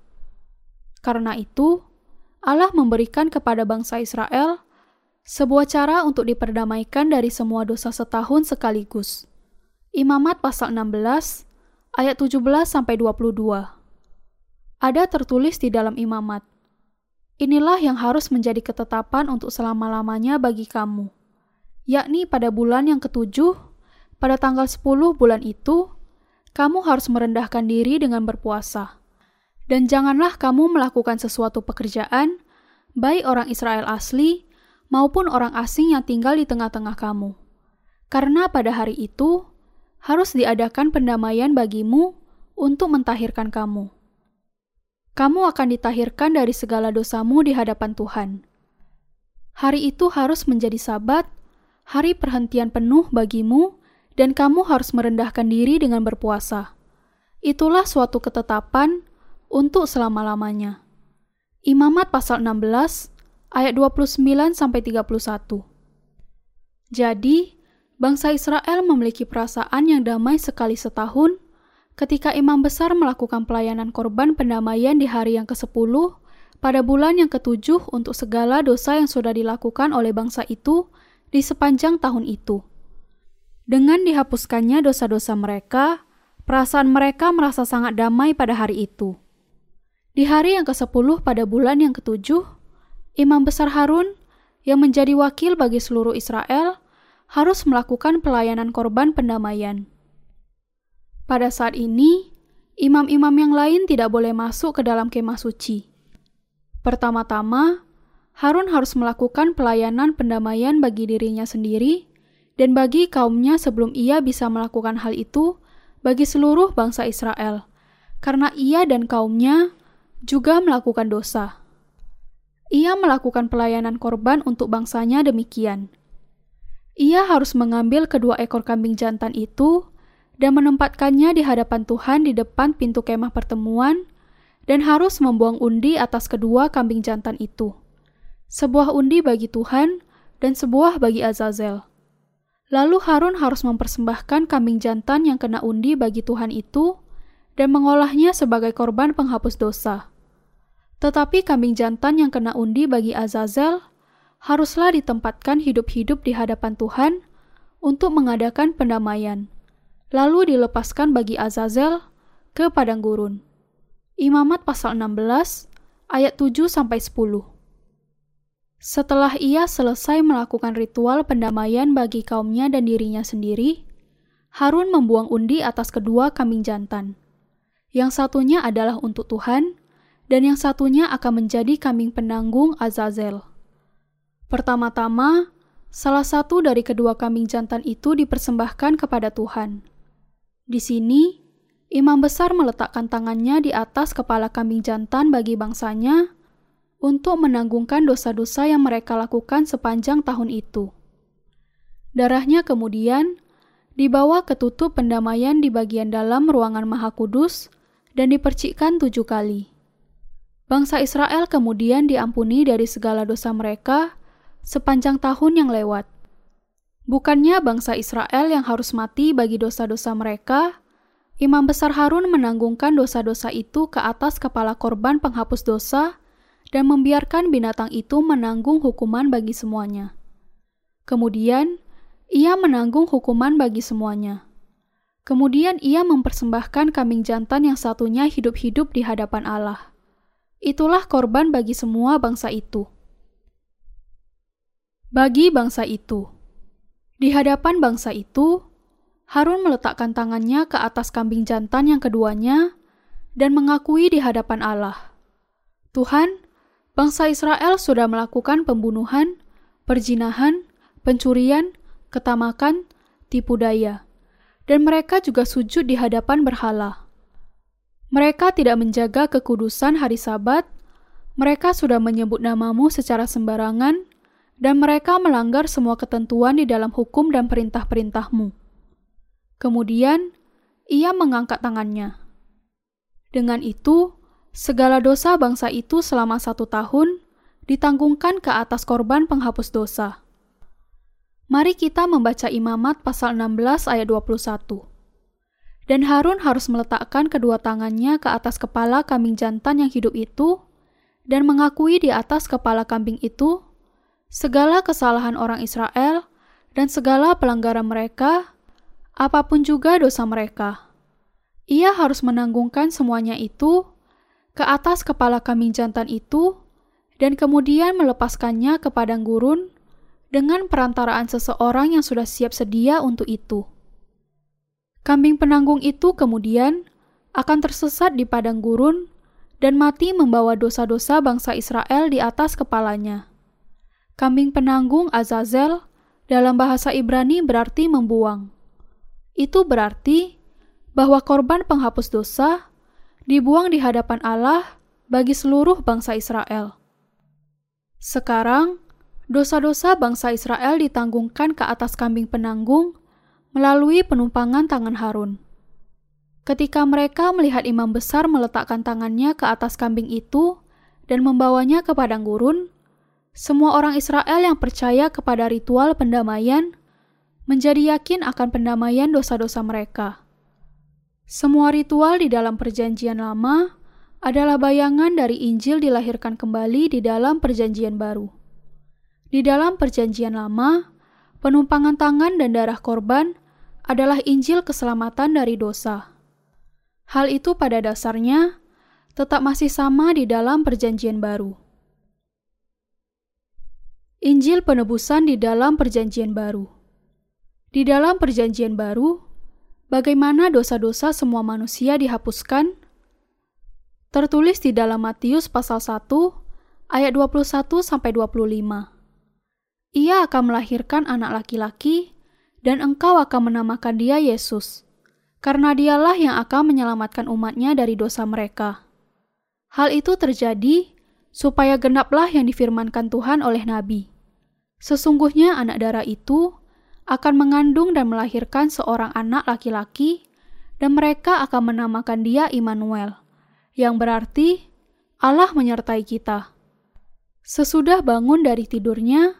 Karena itu, Allah memberikan kepada bangsa Israel sebuah cara untuk diperdamaikan dari semua dosa setahun sekaligus. Imamat pasal 16 ayat 17 sampai 22. Ada tertulis di dalam Imamat. Inilah yang harus menjadi ketetapan untuk selama-lamanya bagi kamu, yakni pada bulan yang ketujuh, pada tanggal 10 bulan itu, kamu harus merendahkan diri dengan berpuasa. Dan janganlah kamu melakukan sesuatu pekerjaan, baik orang Israel asli maupun orang asing yang tinggal di tengah-tengah kamu. Karena pada hari itu harus diadakan pendamaian bagimu untuk mentahirkan kamu. Kamu akan ditahirkan dari segala dosamu di hadapan Tuhan. Hari itu harus menjadi sabat, hari perhentian penuh bagimu, dan kamu harus merendahkan diri dengan berpuasa. Itulah suatu ketetapan untuk selama-lamanya. Imamat pasal 16 ayat 29 sampai 31. Jadi, bangsa Israel memiliki perasaan yang damai sekali setahun ketika imam besar melakukan pelayanan korban pendamaian di hari yang ke-10 pada bulan yang ketujuh untuk segala dosa yang sudah dilakukan oleh bangsa itu di sepanjang tahun itu. Dengan dihapuskannya dosa-dosa mereka, perasaan mereka merasa sangat damai pada hari itu. Di hari yang ke-10 pada bulan yang ketujuh, Imam Besar Harun yang menjadi wakil bagi seluruh Israel harus melakukan pelayanan korban pendamaian. Pada saat ini, imam-imam yang lain tidak boleh masuk ke dalam kemah suci. Pertama-tama, Harun harus melakukan pelayanan pendamaian bagi dirinya sendiri dan bagi kaumnya sebelum ia bisa melakukan hal itu bagi seluruh bangsa Israel, karena ia dan kaumnya juga melakukan dosa. Ia melakukan pelayanan korban untuk bangsanya demikian. Ia harus mengambil kedua ekor kambing jantan itu dan menempatkannya di hadapan Tuhan di depan pintu kemah pertemuan dan harus membuang undi atas kedua kambing jantan itu sebuah undi bagi Tuhan dan sebuah bagi Azazel. Lalu Harun harus mempersembahkan kambing jantan yang kena undi bagi Tuhan itu dan mengolahnya sebagai korban penghapus dosa. Tetapi kambing jantan yang kena undi bagi Azazel haruslah ditempatkan hidup-hidup di hadapan Tuhan untuk mengadakan pendamaian, lalu dilepaskan bagi Azazel ke padang gurun. Imamat pasal 16 ayat 7 sampai 10. Setelah ia selesai melakukan ritual pendamaian bagi kaumnya dan dirinya sendiri, Harun membuang undi atas kedua kambing jantan. Yang satunya adalah untuk Tuhan, dan yang satunya akan menjadi kambing penanggung Azazel. Pertama-tama, salah satu dari kedua kambing jantan itu dipersembahkan kepada Tuhan. Di sini, imam besar meletakkan tangannya di atas kepala kambing jantan bagi bangsanya untuk menanggungkan dosa-dosa yang mereka lakukan sepanjang tahun itu. Darahnya kemudian dibawa ke tutup pendamaian di bagian dalam ruangan Maha Kudus dan dipercikkan tujuh kali. Bangsa Israel kemudian diampuni dari segala dosa mereka sepanjang tahun yang lewat. Bukannya bangsa Israel yang harus mati bagi dosa-dosa mereka, Imam Besar Harun menanggungkan dosa-dosa itu ke atas kepala korban penghapus dosa dan membiarkan binatang itu menanggung hukuman bagi semuanya. Kemudian, ia menanggung hukuman bagi semuanya. Kemudian ia mempersembahkan kambing jantan yang satunya hidup-hidup di hadapan Allah. Itulah korban bagi semua bangsa itu. Bagi bangsa itu, di hadapan bangsa itu, Harun meletakkan tangannya ke atas kambing jantan yang keduanya dan mengakui di hadapan Allah, "Tuhan, bangsa Israel sudah melakukan pembunuhan, perjinahan, pencurian, ketamakan, tipu daya, dan mereka juga sujud di hadapan berhala. Mereka tidak menjaga kekudusan hari Sabat, mereka sudah menyebut namamu secara sembarangan, dan mereka melanggar semua ketentuan di dalam hukum dan perintah-perintahmu. Kemudian, ia mengangkat tangannya. Dengan itu, Segala dosa bangsa itu selama satu tahun ditanggungkan ke atas korban penghapus dosa. Mari kita membaca imamat pasal 16 ayat 21. Dan Harun harus meletakkan kedua tangannya ke atas kepala kambing jantan yang hidup itu dan mengakui di atas kepala kambing itu segala kesalahan orang Israel dan segala pelanggaran mereka, apa pun juga dosa mereka. Ia harus menanggungkan semuanya itu ke atas kepala kambing jantan itu dan kemudian melepaskannya ke padang gurun dengan perantaraan seseorang yang sudah siap sedia untuk itu. Kambing penanggung itu kemudian akan tersesat di padang gurun dan mati membawa dosa-dosa bangsa Israel di atas kepalanya. Kambing penanggung Azazel dalam bahasa Ibrani berarti membuang. Itu berarti bahwa korban penghapus dosa dibuang di hadapan Allah bagi seluruh bangsa Israel. Sekarang, dosa-dosa bangsa Israel ditanggungkan ke atas kambing penanggung melalui penumpangan tangan Harun. Ketika mereka melihat imam besar meletakkan tangannya ke atas kambing itu dan membawanya ke padang gurun, semua orang Israel yang percaya kepada ritual pendamaian menjadi yakin akan pendamaian dosa-dosa mereka. Semua ritual di dalam Perjanjian Lama adalah bayangan dari Injil dilahirkan kembali di dalam Perjanjian Baru. Di dalam Perjanjian Lama, penumpangan tangan dan darah korban adalah Injil keselamatan dari dosa. Hal itu pada dasarnya tetap masih sama di dalam Perjanjian Baru. Injil penebusan di dalam Perjanjian Baru. Di dalam Perjanjian Baru, Bagaimana dosa-dosa semua manusia dihapuskan? Tertulis di dalam Matius pasal 1 ayat 21 sampai 25. Ia akan melahirkan anak laki-laki dan engkau akan menamakan dia Yesus, karena dialah yang akan menyelamatkan umatnya dari dosa mereka. Hal itu terjadi supaya genaplah yang difirmankan Tuhan oleh Nabi. Sesungguhnya anak darah itu akan mengandung dan melahirkan seorang anak laki-laki, dan mereka akan menamakan dia Immanuel, yang berarti Allah menyertai kita. Sesudah bangun dari tidurnya,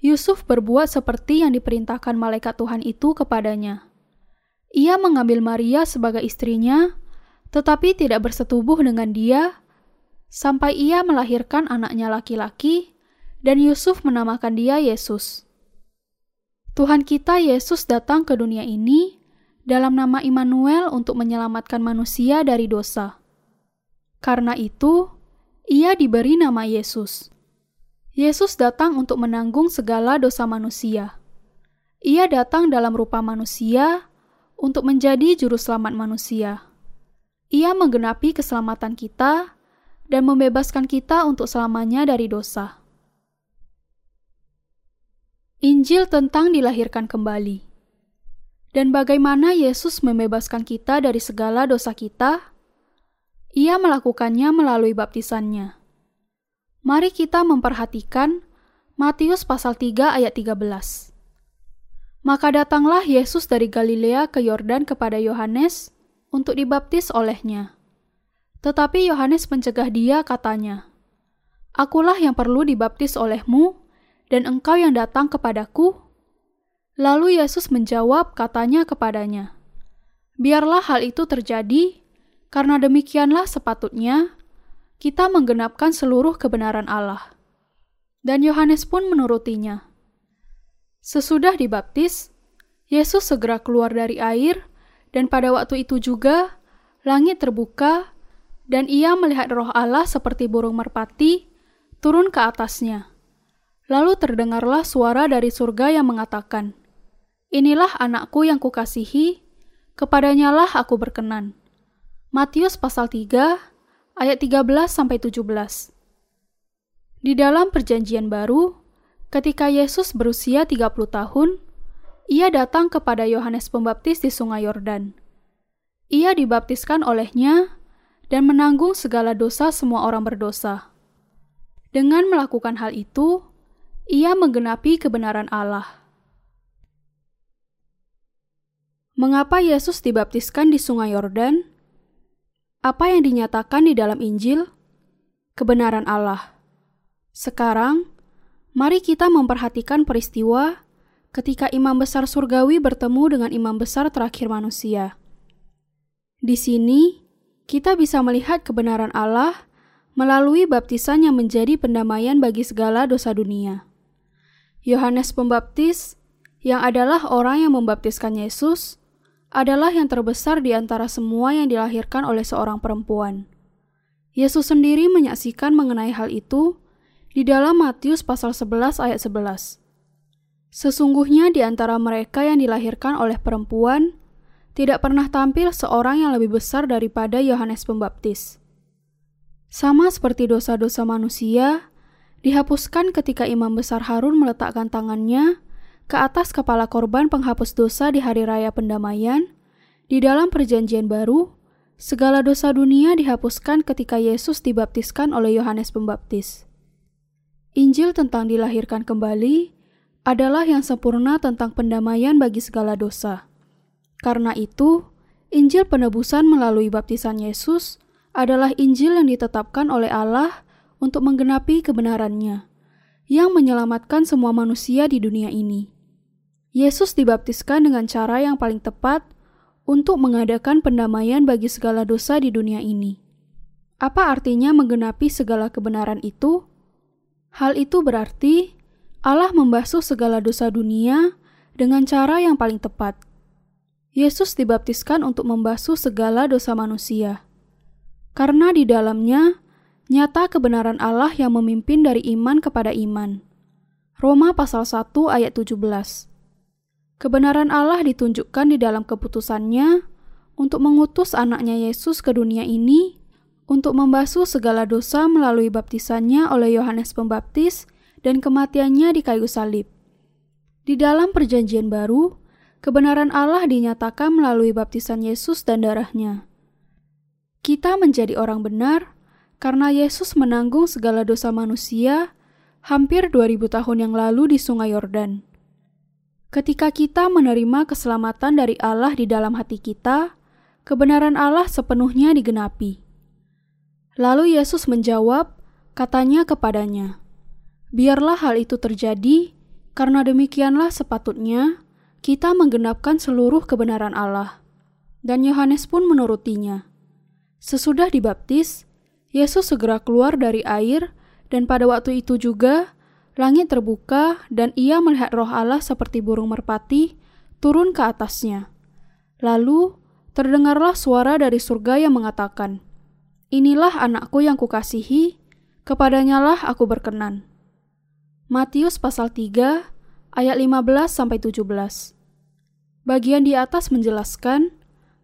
Yusuf berbuat seperti yang diperintahkan malaikat Tuhan itu kepadanya. Ia mengambil Maria sebagai istrinya, tetapi tidak bersetubuh dengan dia sampai ia melahirkan anaknya laki-laki, dan Yusuf menamakan dia Yesus. Tuhan kita Yesus datang ke dunia ini dalam nama Immanuel untuk menyelamatkan manusia dari dosa. Karena itu, ia diberi nama Yesus. Yesus datang untuk menanggung segala dosa manusia. Ia datang dalam rupa manusia untuk menjadi juru selamat manusia. Ia menggenapi keselamatan kita dan membebaskan kita untuk selamanya dari dosa. Injil tentang dilahirkan kembali. Dan bagaimana Yesus membebaskan kita dari segala dosa kita? Ia melakukannya melalui baptisannya. Mari kita memperhatikan Matius pasal 3 ayat 13. Maka datanglah Yesus dari Galilea ke Yordan kepada Yohanes untuk dibaptis olehnya. Tetapi Yohanes mencegah dia katanya, Akulah yang perlu dibaptis olehmu, dan engkau yang datang kepadaku? Lalu Yesus menjawab katanya kepadanya, Biarlah hal itu terjadi, karena demikianlah sepatutnya kita menggenapkan seluruh kebenaran Allah. Dan Yohanes pun menurutinya. Sesudah dibaptis, Yesus segera keluar dari air, dan pada waktu itu juga langit terbuka, dan ia melihat roh Allah seperti burung merpati turun ke atasnya. Lalu terdengarlah suara dari surga yang mengatakan, Inilah anakku yang kukasihi, kepadanyalah aku berkenan. Matius pasal 3 ayat 13 sampai 17. Di dalam perjanjian baru, ketika Yesus berusia 30 tahun, ia datang kepada Yohanes Pembaptis di Sungai Yordan. Ia dibaptiskan olehnya dan menanggung segala dosa semua orang berdosa. Dengan melakukan hal itu, ia menggenapi kebenaran Allah. Mengapa Yesus dibaptiskan di Sungai Yordan? Apa yang dinyatakan di dalam Injil? Kebenaran Allah. Sekarang, mari kita memperhatikan peristiwa ketika imam besar surgawi bertemu dengan imam besar terakhir manusia. Di sini, kita bisa melihat kebenaran Allah melalui baptisan yang menjadi pendamaian bagi segala dosa dunia. Yohanes Pembaptis, yang adalah orang yang membaptiskan Yesus, adalah yang terbesar di antara semua yang dilahirkan oleh seorang perempuan. Yesus sendiri menyaksikan mengenai hal itu di dalam Matius pasal 11 ayat 11. Sesungguhnya di antara mereka yang dilahirkan oleh perempuan, tidak pernah tampil seorang yang lebih besar daripada Yohanes Pembaptis. Sama seperti dosa-dosa manusia, dihapuskan ketika imam besar Harun meletakkan tangannya ke atas kepala korban penghapus dosa di hari raya pendamaian, di dalam perjanjian baru, segala dosa dunia dihapuskan ketika Yesus dibaptiskan oleh Yohanes Pembaptis. Injil tentang dilahirkan kembali adalah yang sempurna tentang pendamaian bagi segala dosa. Karena itu, Injil penebusan melalui baptisan Yesus adalah Injil yang ditetapkan oleh Allah untuk menggenapi kebenarannya, yang menyelamatkan semua manusia di dunia ini. Yesus dibaptiskan dengan cara yang paling tepat untuk mengadakan pendamaian bagi segala dosa di dunia ini. Apa artinya menggenapi segala kebenaran itu? Hal itu berarti Allah membasuh segala dosa dunia dengan cara yang paling tepat. Yesus dibaptiskan untuk membasuh segala dosa manusia. Karena di dalamnya nyata kebenaran Allah yang memimpin dari iman kepada iman. Roma pasal 1 ayat 17. Kebenaran Allah ditunjukkan di dalam keputusannya untuk mengutus anaknya Yesus ke dunia ini untuk membasuh segala dosa melalui baptisannya oleh Yohanes Pembaptis dan kematiannya di kayu salib. Di dalam Perjanjian Baru, kebenaran Allah dinyatakan melalui baptisan Yesus dan darahnya. Kita menjadi orang benar karena Yesus menanggung segala dosa manusia hampir 2000 tahun yang lalu di Sungai Yordan. Ketika kita menerima keselamatan dari Allah di dalam hati kita, kebenaran Allah sepenuhnya digenapi. Lalu Yesus menjawab, katanya kepadanya, "Biarlah hal itu terjadi, karena demikianlah sepatutnya kita menggenapkan seluruh kebenaran Allah." Dan Yohanes pun menurutinya. Sesudah dibaptis, Yesus segera keluar dari air, dan pada waktu itu juga langit terbuka, dan ia melihat Roh Allah seperti burung merpati turun ke atasnya. Lalu terdengarlah suara dari surga yang mengatakan, "Inilah anakku yang kukasihi, kepadanyalah aku berkenan." Matius pasal 3 ayat 15 sampai 17. Bagian di atas menjelaskan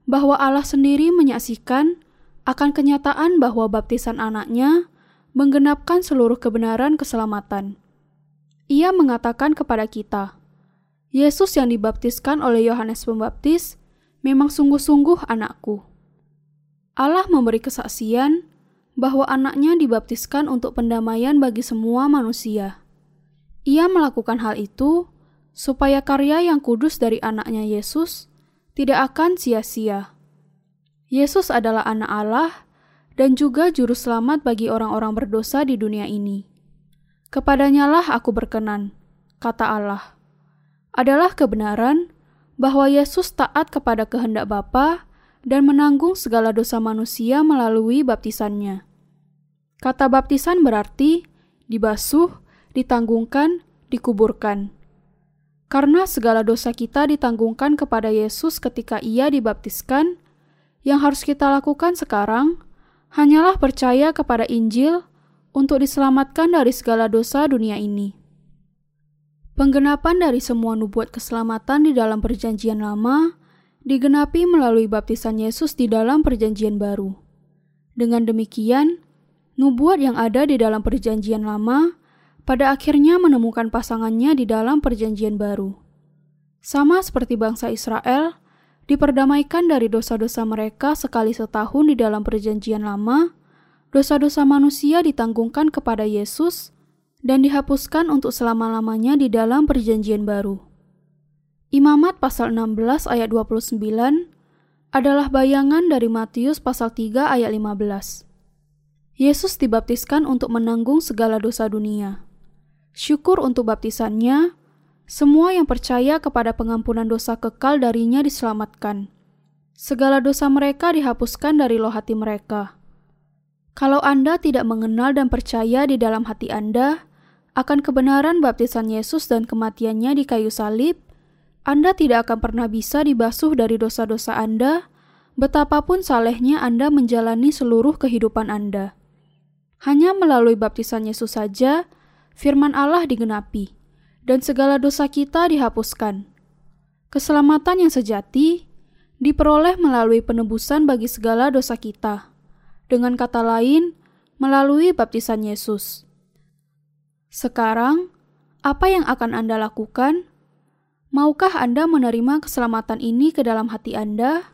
bahwa Allah sendiri menyaksikan akan kenyataan bahwa baptisan anaknya menggenapkan seluruh kebenaran keselamatan. Ia mengatakan kepada kita, Yesus yang dibaptiskan oleh Yohanes Pembaptis memang sungguh-sungguh anakku. Allah memberi kesaksian bahwa anaknya dibaptiskan untuk pendamaian bagi semua manusia. Ia melakukan hal itu supaya karya yang kudus dari anaknya Yesus tidak akan sia-sia. Yesus adalah anak Allah dan juga juru selamat bagi orang-orang berdosa di dunia ini. Kepadanyalah aku berkenan, kata Allah. Adalah kebenaran bahwa Yesus taat kepada kehendak Bapa dan menanggung segala dosa manusia melalui baptisannya. Kata baptisan berarti dibasuh, ditanggungkan, dikuburkan. Karena segala dosa kita ditanggungkan kepada Yesus ketika ia dibaptiskan, yang harus kita lakukan sekarang hanyalah percaya kepada Injil untuk diselamatkan dari segala dosa dunia ini. Penggenapan dari semua nubuat keselamatan di dalam Perjanjian Lama digenapi melalui baptisan Yesus di dalam Perjanjian Baru. Dengan demikian, nubuat yang ada di dalam Perjanjian Lama pada akhirnya menemukan pasangannya di dalam Perjanjian Baru. Sama seperti bangsa Israel, diperdamaikan dari dosa-dosa mereka sekali setahun di dalam Perjanjian Lama, dosa-dosa manusia ditanggungkan kepada Yesus dan dihapuskan untuk selama-lamanya di dalam Perjanjian Baru. Imamat pasal 16 ayat 29 adalah bayangan dari Matius pasal 3 ayat 15. Yesus dibaptiskan untuk menanggung segala dosa dunia. Syukur untuk baptisannya, semua yang percaya kepada pengampunan dosa kekal darinya diselamatkan. Segala dosa mereka dihapuskan dari loh hati mereka. Kalau Anda tidak mengenal dan percaya di dalam hati Anda akan kebenaran baptisan Yesus dan kematiannya di kayu salib, Anda tidak akan pernah bisa dibasuh dari dosa-dosa Anda, betapapun salehnya Anda menjalani seluruh kehidupan Anda. Hanya melalui baptisan Yesus saja, firman Allah digenapi dan segala dosa kita dihapuskan. Keselamatan yang sejati diperoleh melalui penebusan bagi segala dosa kita. Dengan kata lain, melalui baptisan Yesus. Sekarang, apa yang akan Anda lakukan? Maukah Anda menerima keselamatan ini ke dalam hati Anda,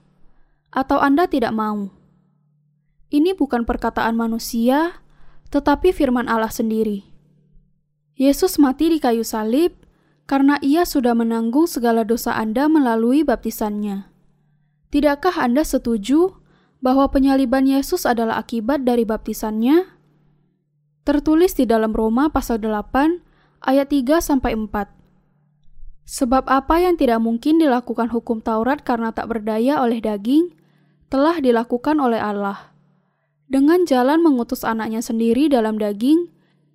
atau Anda tidak mau? Ini bukan perkataan manusia, tetapi firman Allah sendiri. Yesus mati di kayu salib karena ia sudah menanggung segala dosa Anda melalui baptisannya. Tidakkah Anda setuju bahwa penyaliban Yesus adalah akibat dari baptisannya? Tertulis di dalam Roma pasal 8 ayat 3 sampai 4. Sebab apa yang tidak mungkin dilakukan hukum Taurat karena tak berdaya oleh daging, telah dilakukan oleh Allah. Dengan jalan mengutus anaknya sendiri dalam daging,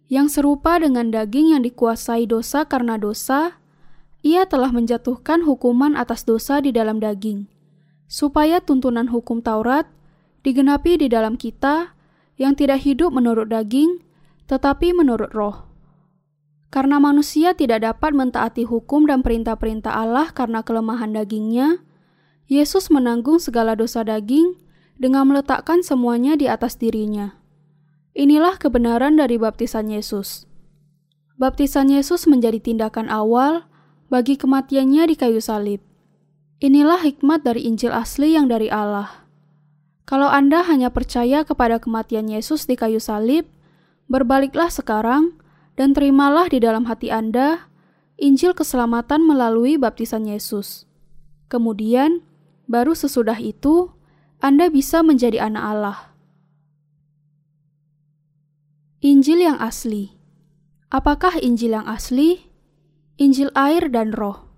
yang serupa dengan daging yang dikuasai dosa karena dosa, ia telah menjatuhkan hukuman atas dosa di dalam daging, supaya tuntunan hukum Taurat digenapi di dalam kita yang tidak hidup menurut daging, tetapi menurut roh. Karena manusia tidak dapat mentaati hukum dan perintah-perintah Allah karena kelemahan dagingnya, Yesus menanggung segala dosa daging dengan meletakkan semuanya di atas dirinya. Inilah kebenaran dari baptisan Yesus. Baptisan Yesus menjadi tindakan awal bagi kematiannya di kayu salib. Inilah hikmat dari Injil asli yang dari Allah. Kalau Anda hanya percaya kepada kematian Yesus di kayu salib, berbaliklah sekarang dan terimalah di dalam hati Anda Injil keselamatan melalui baptisan Yesus. Kemudian, baru sesudah itu, Anda bisa menjadi anak Allah. Injil yang asli. Apakah Injil yang asli? Injil air dan roh.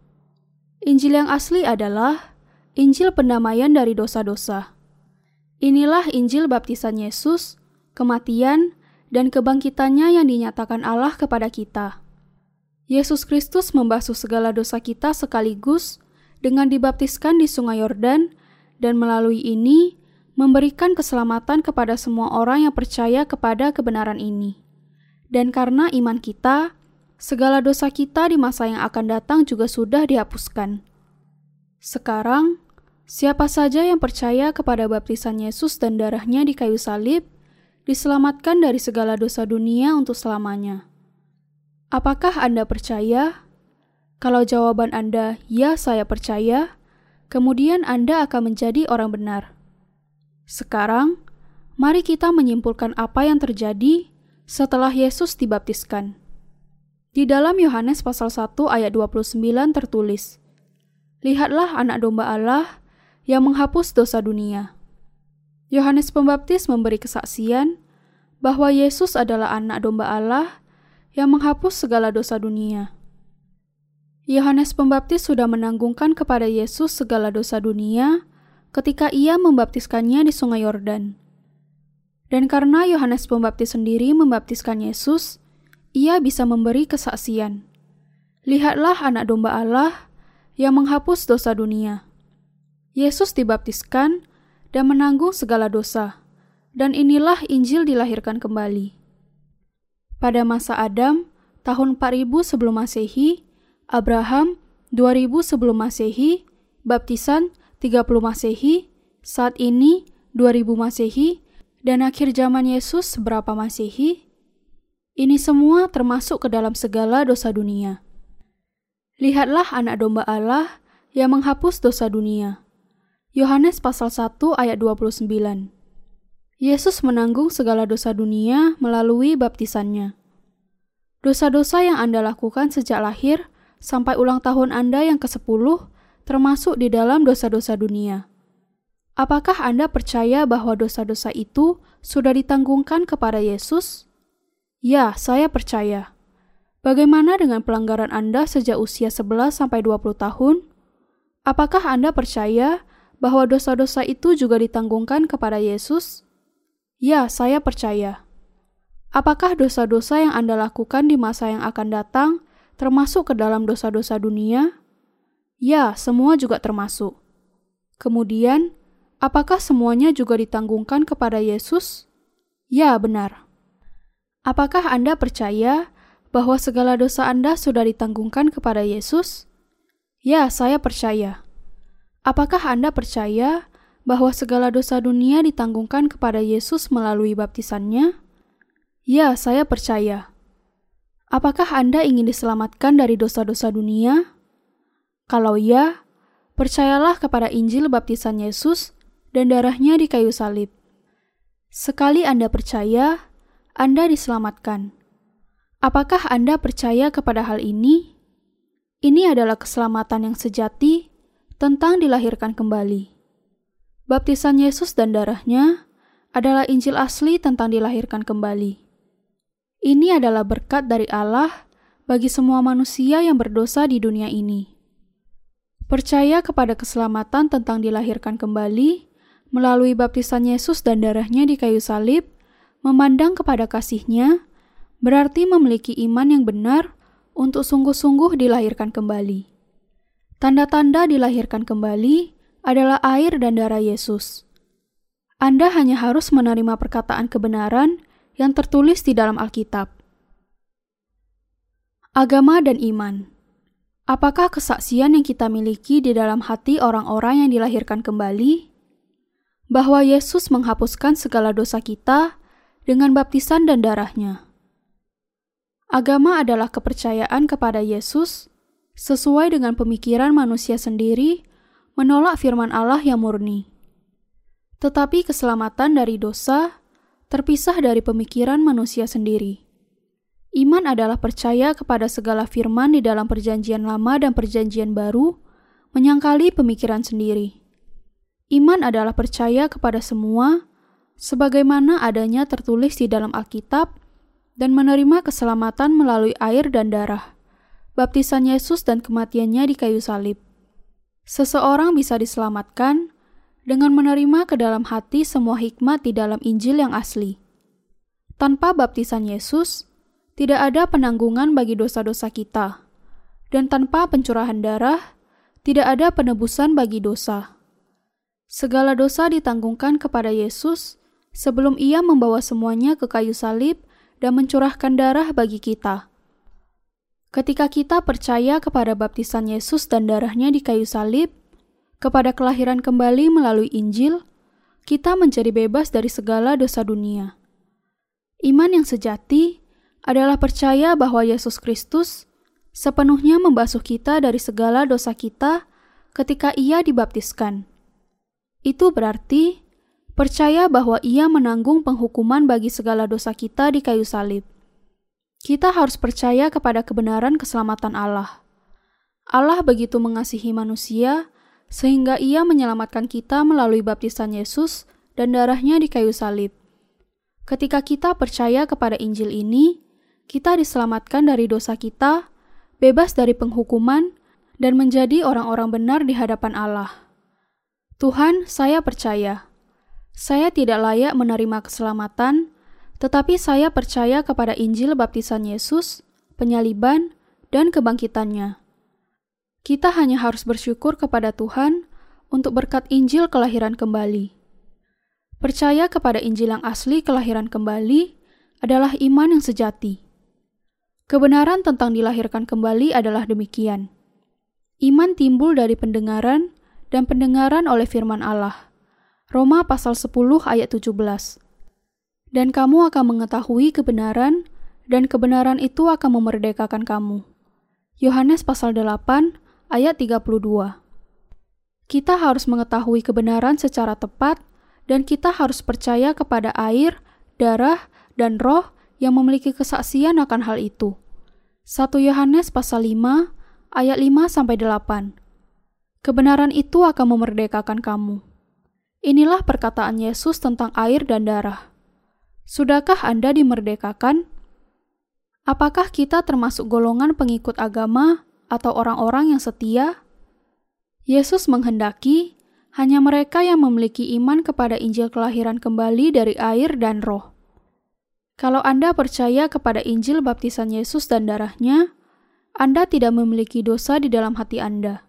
Injil yang asli adalah Injil pendamaian dari dosa-dosa. Inilah Injil baptisan Yesus, kematian, dan kebangkitannya yang dinyatakan Allah kepada kita. Yesus Kristus membasuh segala dosa kita sekaligus dengan dibaptiskan di Sungai Yordan, dan melalui ini memberikan keselamatan kepada semua orang yang percaya kepada kebenaran ini. Dan karena iman kita, segala dosa kita di masa yang akan datang juga sudah dihapuskan. Sekarang, siapa saja yang percaya kepada baptisan Yesus dan darahnya di kayu salib, diselamatkan dari segala dosa dunia untuk selamanya. Apakah Anda percaya? Kalau jawaban Anda "ya, saya percaya", kemudian Anda akan menjadi orang benar. Sekarang, mari kita menyimpulkan apa yang terjadi setelah Yesus dibaptiskan. Di dalam Yohanes pasal 1 ayat 29 tertulis, Lihatlah anak domba Allah yang menghapus dosa dunia. Yohanes Pembaptis memberi kesaksian bahwa Yesus adalah anak domba Allah yang menghapus segala dosa dunia. Yohanes Pembaptis sudah menanggungkan kepada Yesus segala dosa dunia ketika ia membaptiskannya di Sungai Yordan. Dan karena Yohanes Pembaptis sendiri membaptiskan Yesus, ia bisa memberi kesaksian. Lihatlah anak domba Allah yang menghapus dosa dunia. Yesus dibaptiskan dan menanggung segala dosa. Dan inilah Injil dilahirkan kembali. Pada masa Adam, tahun 4000 sebelum Masehi, Abraham 2000 sebelum Masehi, baptisan 30 Masehi, saat ini 2000 Masehi, dan akhir zaman Yesus seberapa Masehi? Ini semua termasuk ke dalam segala dosa dunia. Lihatlah anak domba Allah yang menghapus dosa dunia. Yohanes pasal 1 ayat 29. Yesus menanggung segala dosa dunia melalui baptisannya. Dosa-dosa yang Anda lakukan sejak lahir sampai ulang tahun Anda yang ke-10 termasuk di dalam dosa-dosa dunia. Apakah Anda percaya bahwa dosa-dosa itu sudah ditanggungkan kepada Yesus? Ya, saya percaya. Bagaimana dengan pelanggaran Anda sejak usia 11 sampai 20 tahun? Apakah Anda percaya bahwa dosa-dosa itu juga ditanggungkan kepada Yesus? Ya, saya percaya. Apakah dosa-dosa yang Anda lakukan di masa yang akan datang termasuk ke dalam dosa-dosa dunia? Ya, semua juga termasuk. Kemudian, apakah semuanya juga ditanggungkan kepada Yesus? Ya, benar. Apakah Anda percaya bahwa segala dosa Anda sudah ditanggungkan kepada Yesus? Ya, saya percaya. Apakah Anda percaya bahwa segala dosa dunia ditanggungkan kepada Yesus melalui baptisannya? Ya, saya percaya. Apakah Anda ingin diselamatkan dari dosa-dosa dunia? Kalau ya, percayalah kepada Injil baptisan Yesus dan darahnya di kayu salib. Sekali Anda percaya, Anda diselamatkan. Apakah Anda percaya kepada hal ini? Ini adalah keselamatan yang sejati tentang dilahirkan kembali. Baptisan Yesus dan darahnya adalah Injil asli tentang dilahirkan kembali. Ini adalah berkat dari Allah bagi semua manusia yang berdosa di dunia ini. Percaya kepada keselamatan tentang dilahirkan kembali melalui baptisan Yesus dan darahnya di kayu salib, memandang kepada kasihnya, berarti memiliki iman yang benar untuk sungguh-sungguh dilahirkan kembali. Tanda-tanda dilahirkan kembali adalah air dan darah Yesus. Anda hanya harus menerima perkataan kebenaran yang tertulis di dalam Alkitab. Agama dan iman. Apakah kesaksian yang kita miliki di dalam hati orang-orang yang dilahirkan kembali? bahwa Yesus menghapuskan segala dosa kita dengan baptisan dan darahnya. Agama adalah kepercayaan kepada Yesus sesuai dengan pemikiran manusia sendiri menolak firman Allah yang murni. Tetapi keselamatan dari dosa terpisah dari pemikiran manusia sendiri. Iman adalah percaya kepada segala firman di dalam Perjanjian Lama dan Perjanjian Baru, menyangkali pemikiran sendiri. Iman adalah percaya kepada semua, sebagaimana adanya tertulis di dalam Alkitab dan menerima keselamatan melalui air dan darah, baptisan Yesus dan kematiannya di kayu salib. Seseorang bisa diselamatkan dengan menerima ke dalam hati semua hikmat di dalam Injil yang asli. Tanpa baptisan Yesus, tidak ada penanggungan bagi dosa-dosa kita, dan tanpa pencurahan darah, tidak ada penebusan bagi dosa. Segala dosa ditanggungkan kepada Yesus sebelum Ia membawa semuanya ke kayu salib dan mencurahkan darah bagi kita. Ketika kita percaya kepada baptisan Yesus dan darahnya di kayu salib, kepada kelahiran kembali melalui Injil, kita menjadi bebas dari segala dosa dunia. Iman yang sejati adalah percaya bahwa Yesus Kristus sepenuhnya membasuh kita dari segala dosa kita ketika Ia dibaptiskan. Itu berarti percaya bahwa ia menanggung penghukuman bagi segala dosa kita di kayu salib. Kita harus percaya kepada kebenaran keselamatan Allah. Allah begitu mengasihi manusia sehingga ia menyelamatkan kita melalui baptisan Yesus dan darahnya di kayu salib. Ketika kita percaya kepada Injil ini, kita diselamatkan dari dosa kita, bebas dari penghukuman, dan menjadi orang-orang benar di hadapan Allah. Tuhan, saya percaya saya tidak layak menerima keselamatan, tetapi saya percaya kepada Injil baptisan Yesus, penyaliban, dan kebangkitannya. Kita hanya harus bersyukur kepada Tuhan untuk berkat Injil kelahiran kembali. Percaya kepada Injil yang asli kelahiran kembali adalah iman yang sejati. Kebenaran tentang dilahirkan kembali adalah demikian. Iman timbul dari pendengaran dan pendengaran oleh firman Allah. Roma pasal 10 ayat 17. Dan kamu akan mengetahui kebenaran, dan kebenaran itu akan memerdekakan kamu. Yohanes pasal 8 ayat 32. Kita harus mengetahui kebenaran secara tepat, dan kita harus percaya kepada air, darah, dan roh yang memiliki kesaksian akan hal itu. 1 Yohanes pasal 5 ayat 5 sampai 8. Kebenaran itu akan memerdekakan kamu. Inilah perkataan Yesus tentang air dan darah. Sudahkah Anda dimerdekakan? Apakah kita termasuk golongan pengikut agama atau orang-orang yang setia? Yesus menghendaki hanya mereka yang memiliki iman kepada Injil kelahiran kembali dari air dan roh. Kalau Anda percaya kepada Injil baptisan Yesus dan darahnya, Anda tidak memiliki dosa di dalam hati Anda.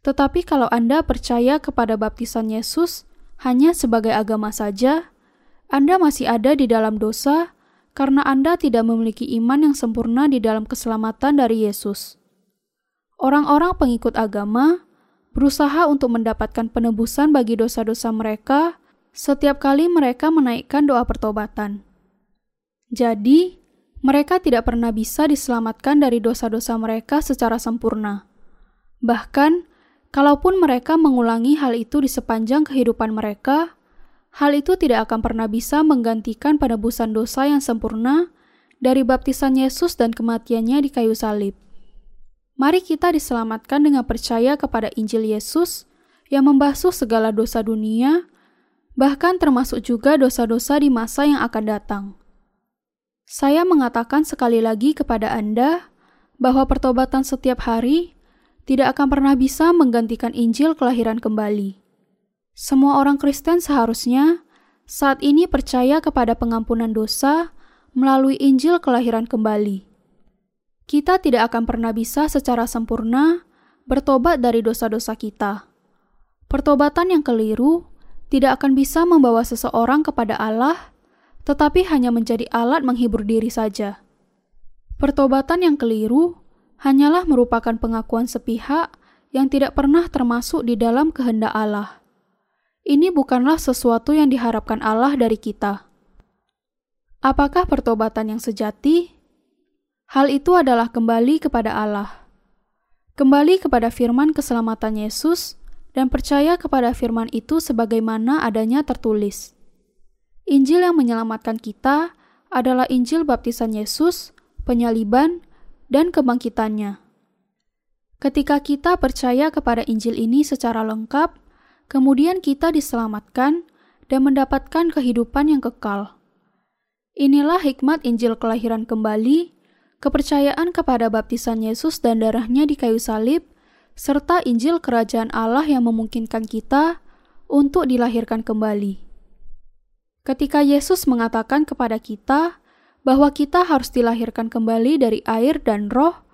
Tetapi kalau Anda percaya kepada baptisan Yesus hanya sebagai agama saja, Anda masih ada di dalam dosa karena Anda tidak memiliki iman yang sempurna di dalam keselamatan dari Yesus. Orang-orang pengikut agama berusaha untuk mendapatkan penebusan bagi dosa-dosa mereka setiap kali mereka menaikkan doa pertobatan. Jadi, mereka tidak pernah bisa diselamatkan dari dosa-dosa mereka secara sempurna. Bahkan, Kalaupun mereka mengulangi hal itu di sepanjang kehidupan mereka, hal itu tidak akan pernah bisa menggantikan penebusan dosa yang sempurna dari baptisan Yesus dan kematiannya di kayu salib. Mari kita diselamatkan dengan percaya kepada Injil Yesus yang membasuh segala dosa dunia, bahkan termasuk juga dosa-dosa di masa yang akan datang. Saya mengatakan sekali lagi kepada Anda bahwa pertobatan setiap hari tidak akan pernah bisa menggantikan Injil kelahiran kembali. Semua orang Kristen seharusnya saat ini percaya kepada pengampunan dosa melalui Injil kelahiran kembali. Kita tidak akan pernah bisa secara sempurna bertobat dari dosa-dosa kita. Pertobatan yang keliru tidak akan bisa membawa seseorang kepada Allah, tetapi hanya menjadi alat menghibur diri saja. Pertobatan yang keliru hanyalah merupakan pengakuan sepihak yang tidak pernah termasuk di dalam kehendak Allah. ini bukanlah sesuatu yang diharapkan Allah dari kita. Apakah pertobatan yang sejati? Hal itu adalah kembali kepada Allah. Kembali kepada firman keselamatan Yesus dan percaya kepada firman itu sebagaimana adanya tertulis. Injil yang menyelamatkan kita adalah Injil baptisan Yesus, penyaliban, dan kebangkitannya. Ketika kita percaya kepada Injil ini secara lengkap, kemudian kita diselamatkan dan mendapatkan kehidupan yang kekal. Inilah hikmat Injil kelahiran kembali, kepercayaan kepada baptisan Yesus dan darahnya di kayu salib, serta Injil kerajaan Allah yang memungkinkan kita untuk dilahirkan kembali. Ketika Yesus mengatakan kepada kita bahwa kita harus dilahirkan kembali dari air dan roh,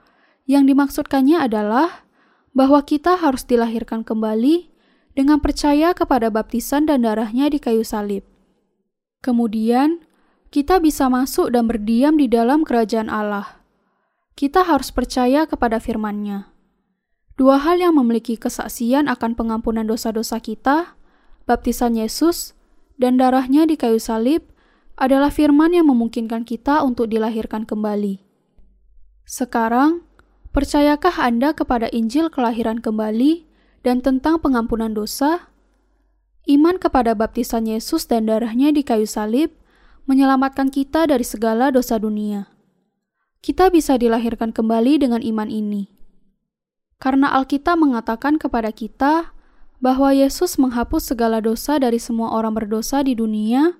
yang dimaksudkannya adalah bahwa kita harus dilahirkan kembali dengan percaya kepada baptisan dan darahnya di kayu salib. Kemudian, kita bisa masuk dan berdiam di dalam kerajaan Allah. Kita harus percaya kepada firman-Nya. Dua hal yang memiliki kesaksian akan pengampunan dosa-dosa kita, baptisan Yesus, dan darahnya di kayu salib, adalah firman yang memungkinkan kita untuk dilahirkan kembali. Sekarang, percayakah Anda kepada Injil kelahiran kembali dan tentang pengampunan dosa? Iman kepada baptisan Yesus dan darahnya di kayu salib menyelamatkan kita dari segala dosa dunia. Kita bisa dilahirkan kembali dengan iman ini. Karena Alkitab mengatakan kepada kita bahwa Yesus menghapus segala dosa dari semua orang berdosa di dunia,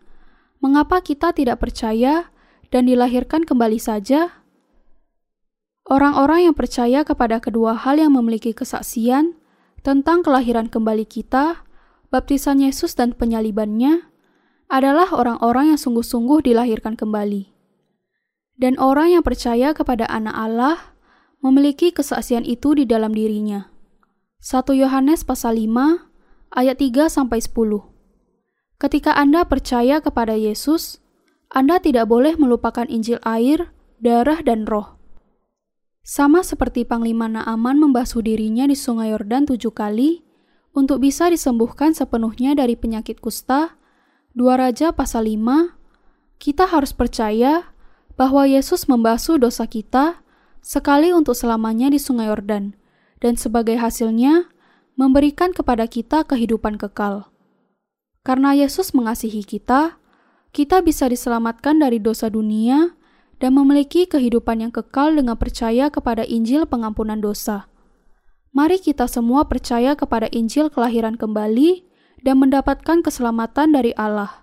mengapa kita tidak percaya dan dilahirkan kembali saja? Orang-orang yang percaya kepada kedua hal yang memiliki kesaksian tentang kelahiran kembali kita, baptisan Yesus dan penyalibannya, adalah orang-orang yang sungguh-sungguh dilahirkan kembali. Dan orang yang percaya kepada anak Allah memiliki kesaksian itu di dalam dirinya. 1 Yohanes pasal 5 ayat 3 sampai 10. Ketika Anda percaya kepada Yesus, Anda tidak boleh melupakan Injil air, darah dan roh. Sama seperti Panglima Naaman membasuh dirinya di Sungai Yordan tujuh kali untuk bisa disembuhkan sepenuhnya dari penyakit kusta, Dua Raja pasal 5, kita harus percaya bahwa Yesus membasuh dosa kita sekali untuk selamanya di Sungai Yordan, dan sebagai hasilnya memberikan kepada kita kehidupan kekal. Karena Yesus mengasihi kita, kita bisa diselamatkan dari dosa dunia dan memiliki kehidupan yang kekal dengan percaya kepada Injil pengampunan dosa. Mari kita semua percaya kepada Injil kelahiran kembali dan mendapatkan keselamatan dari Allah.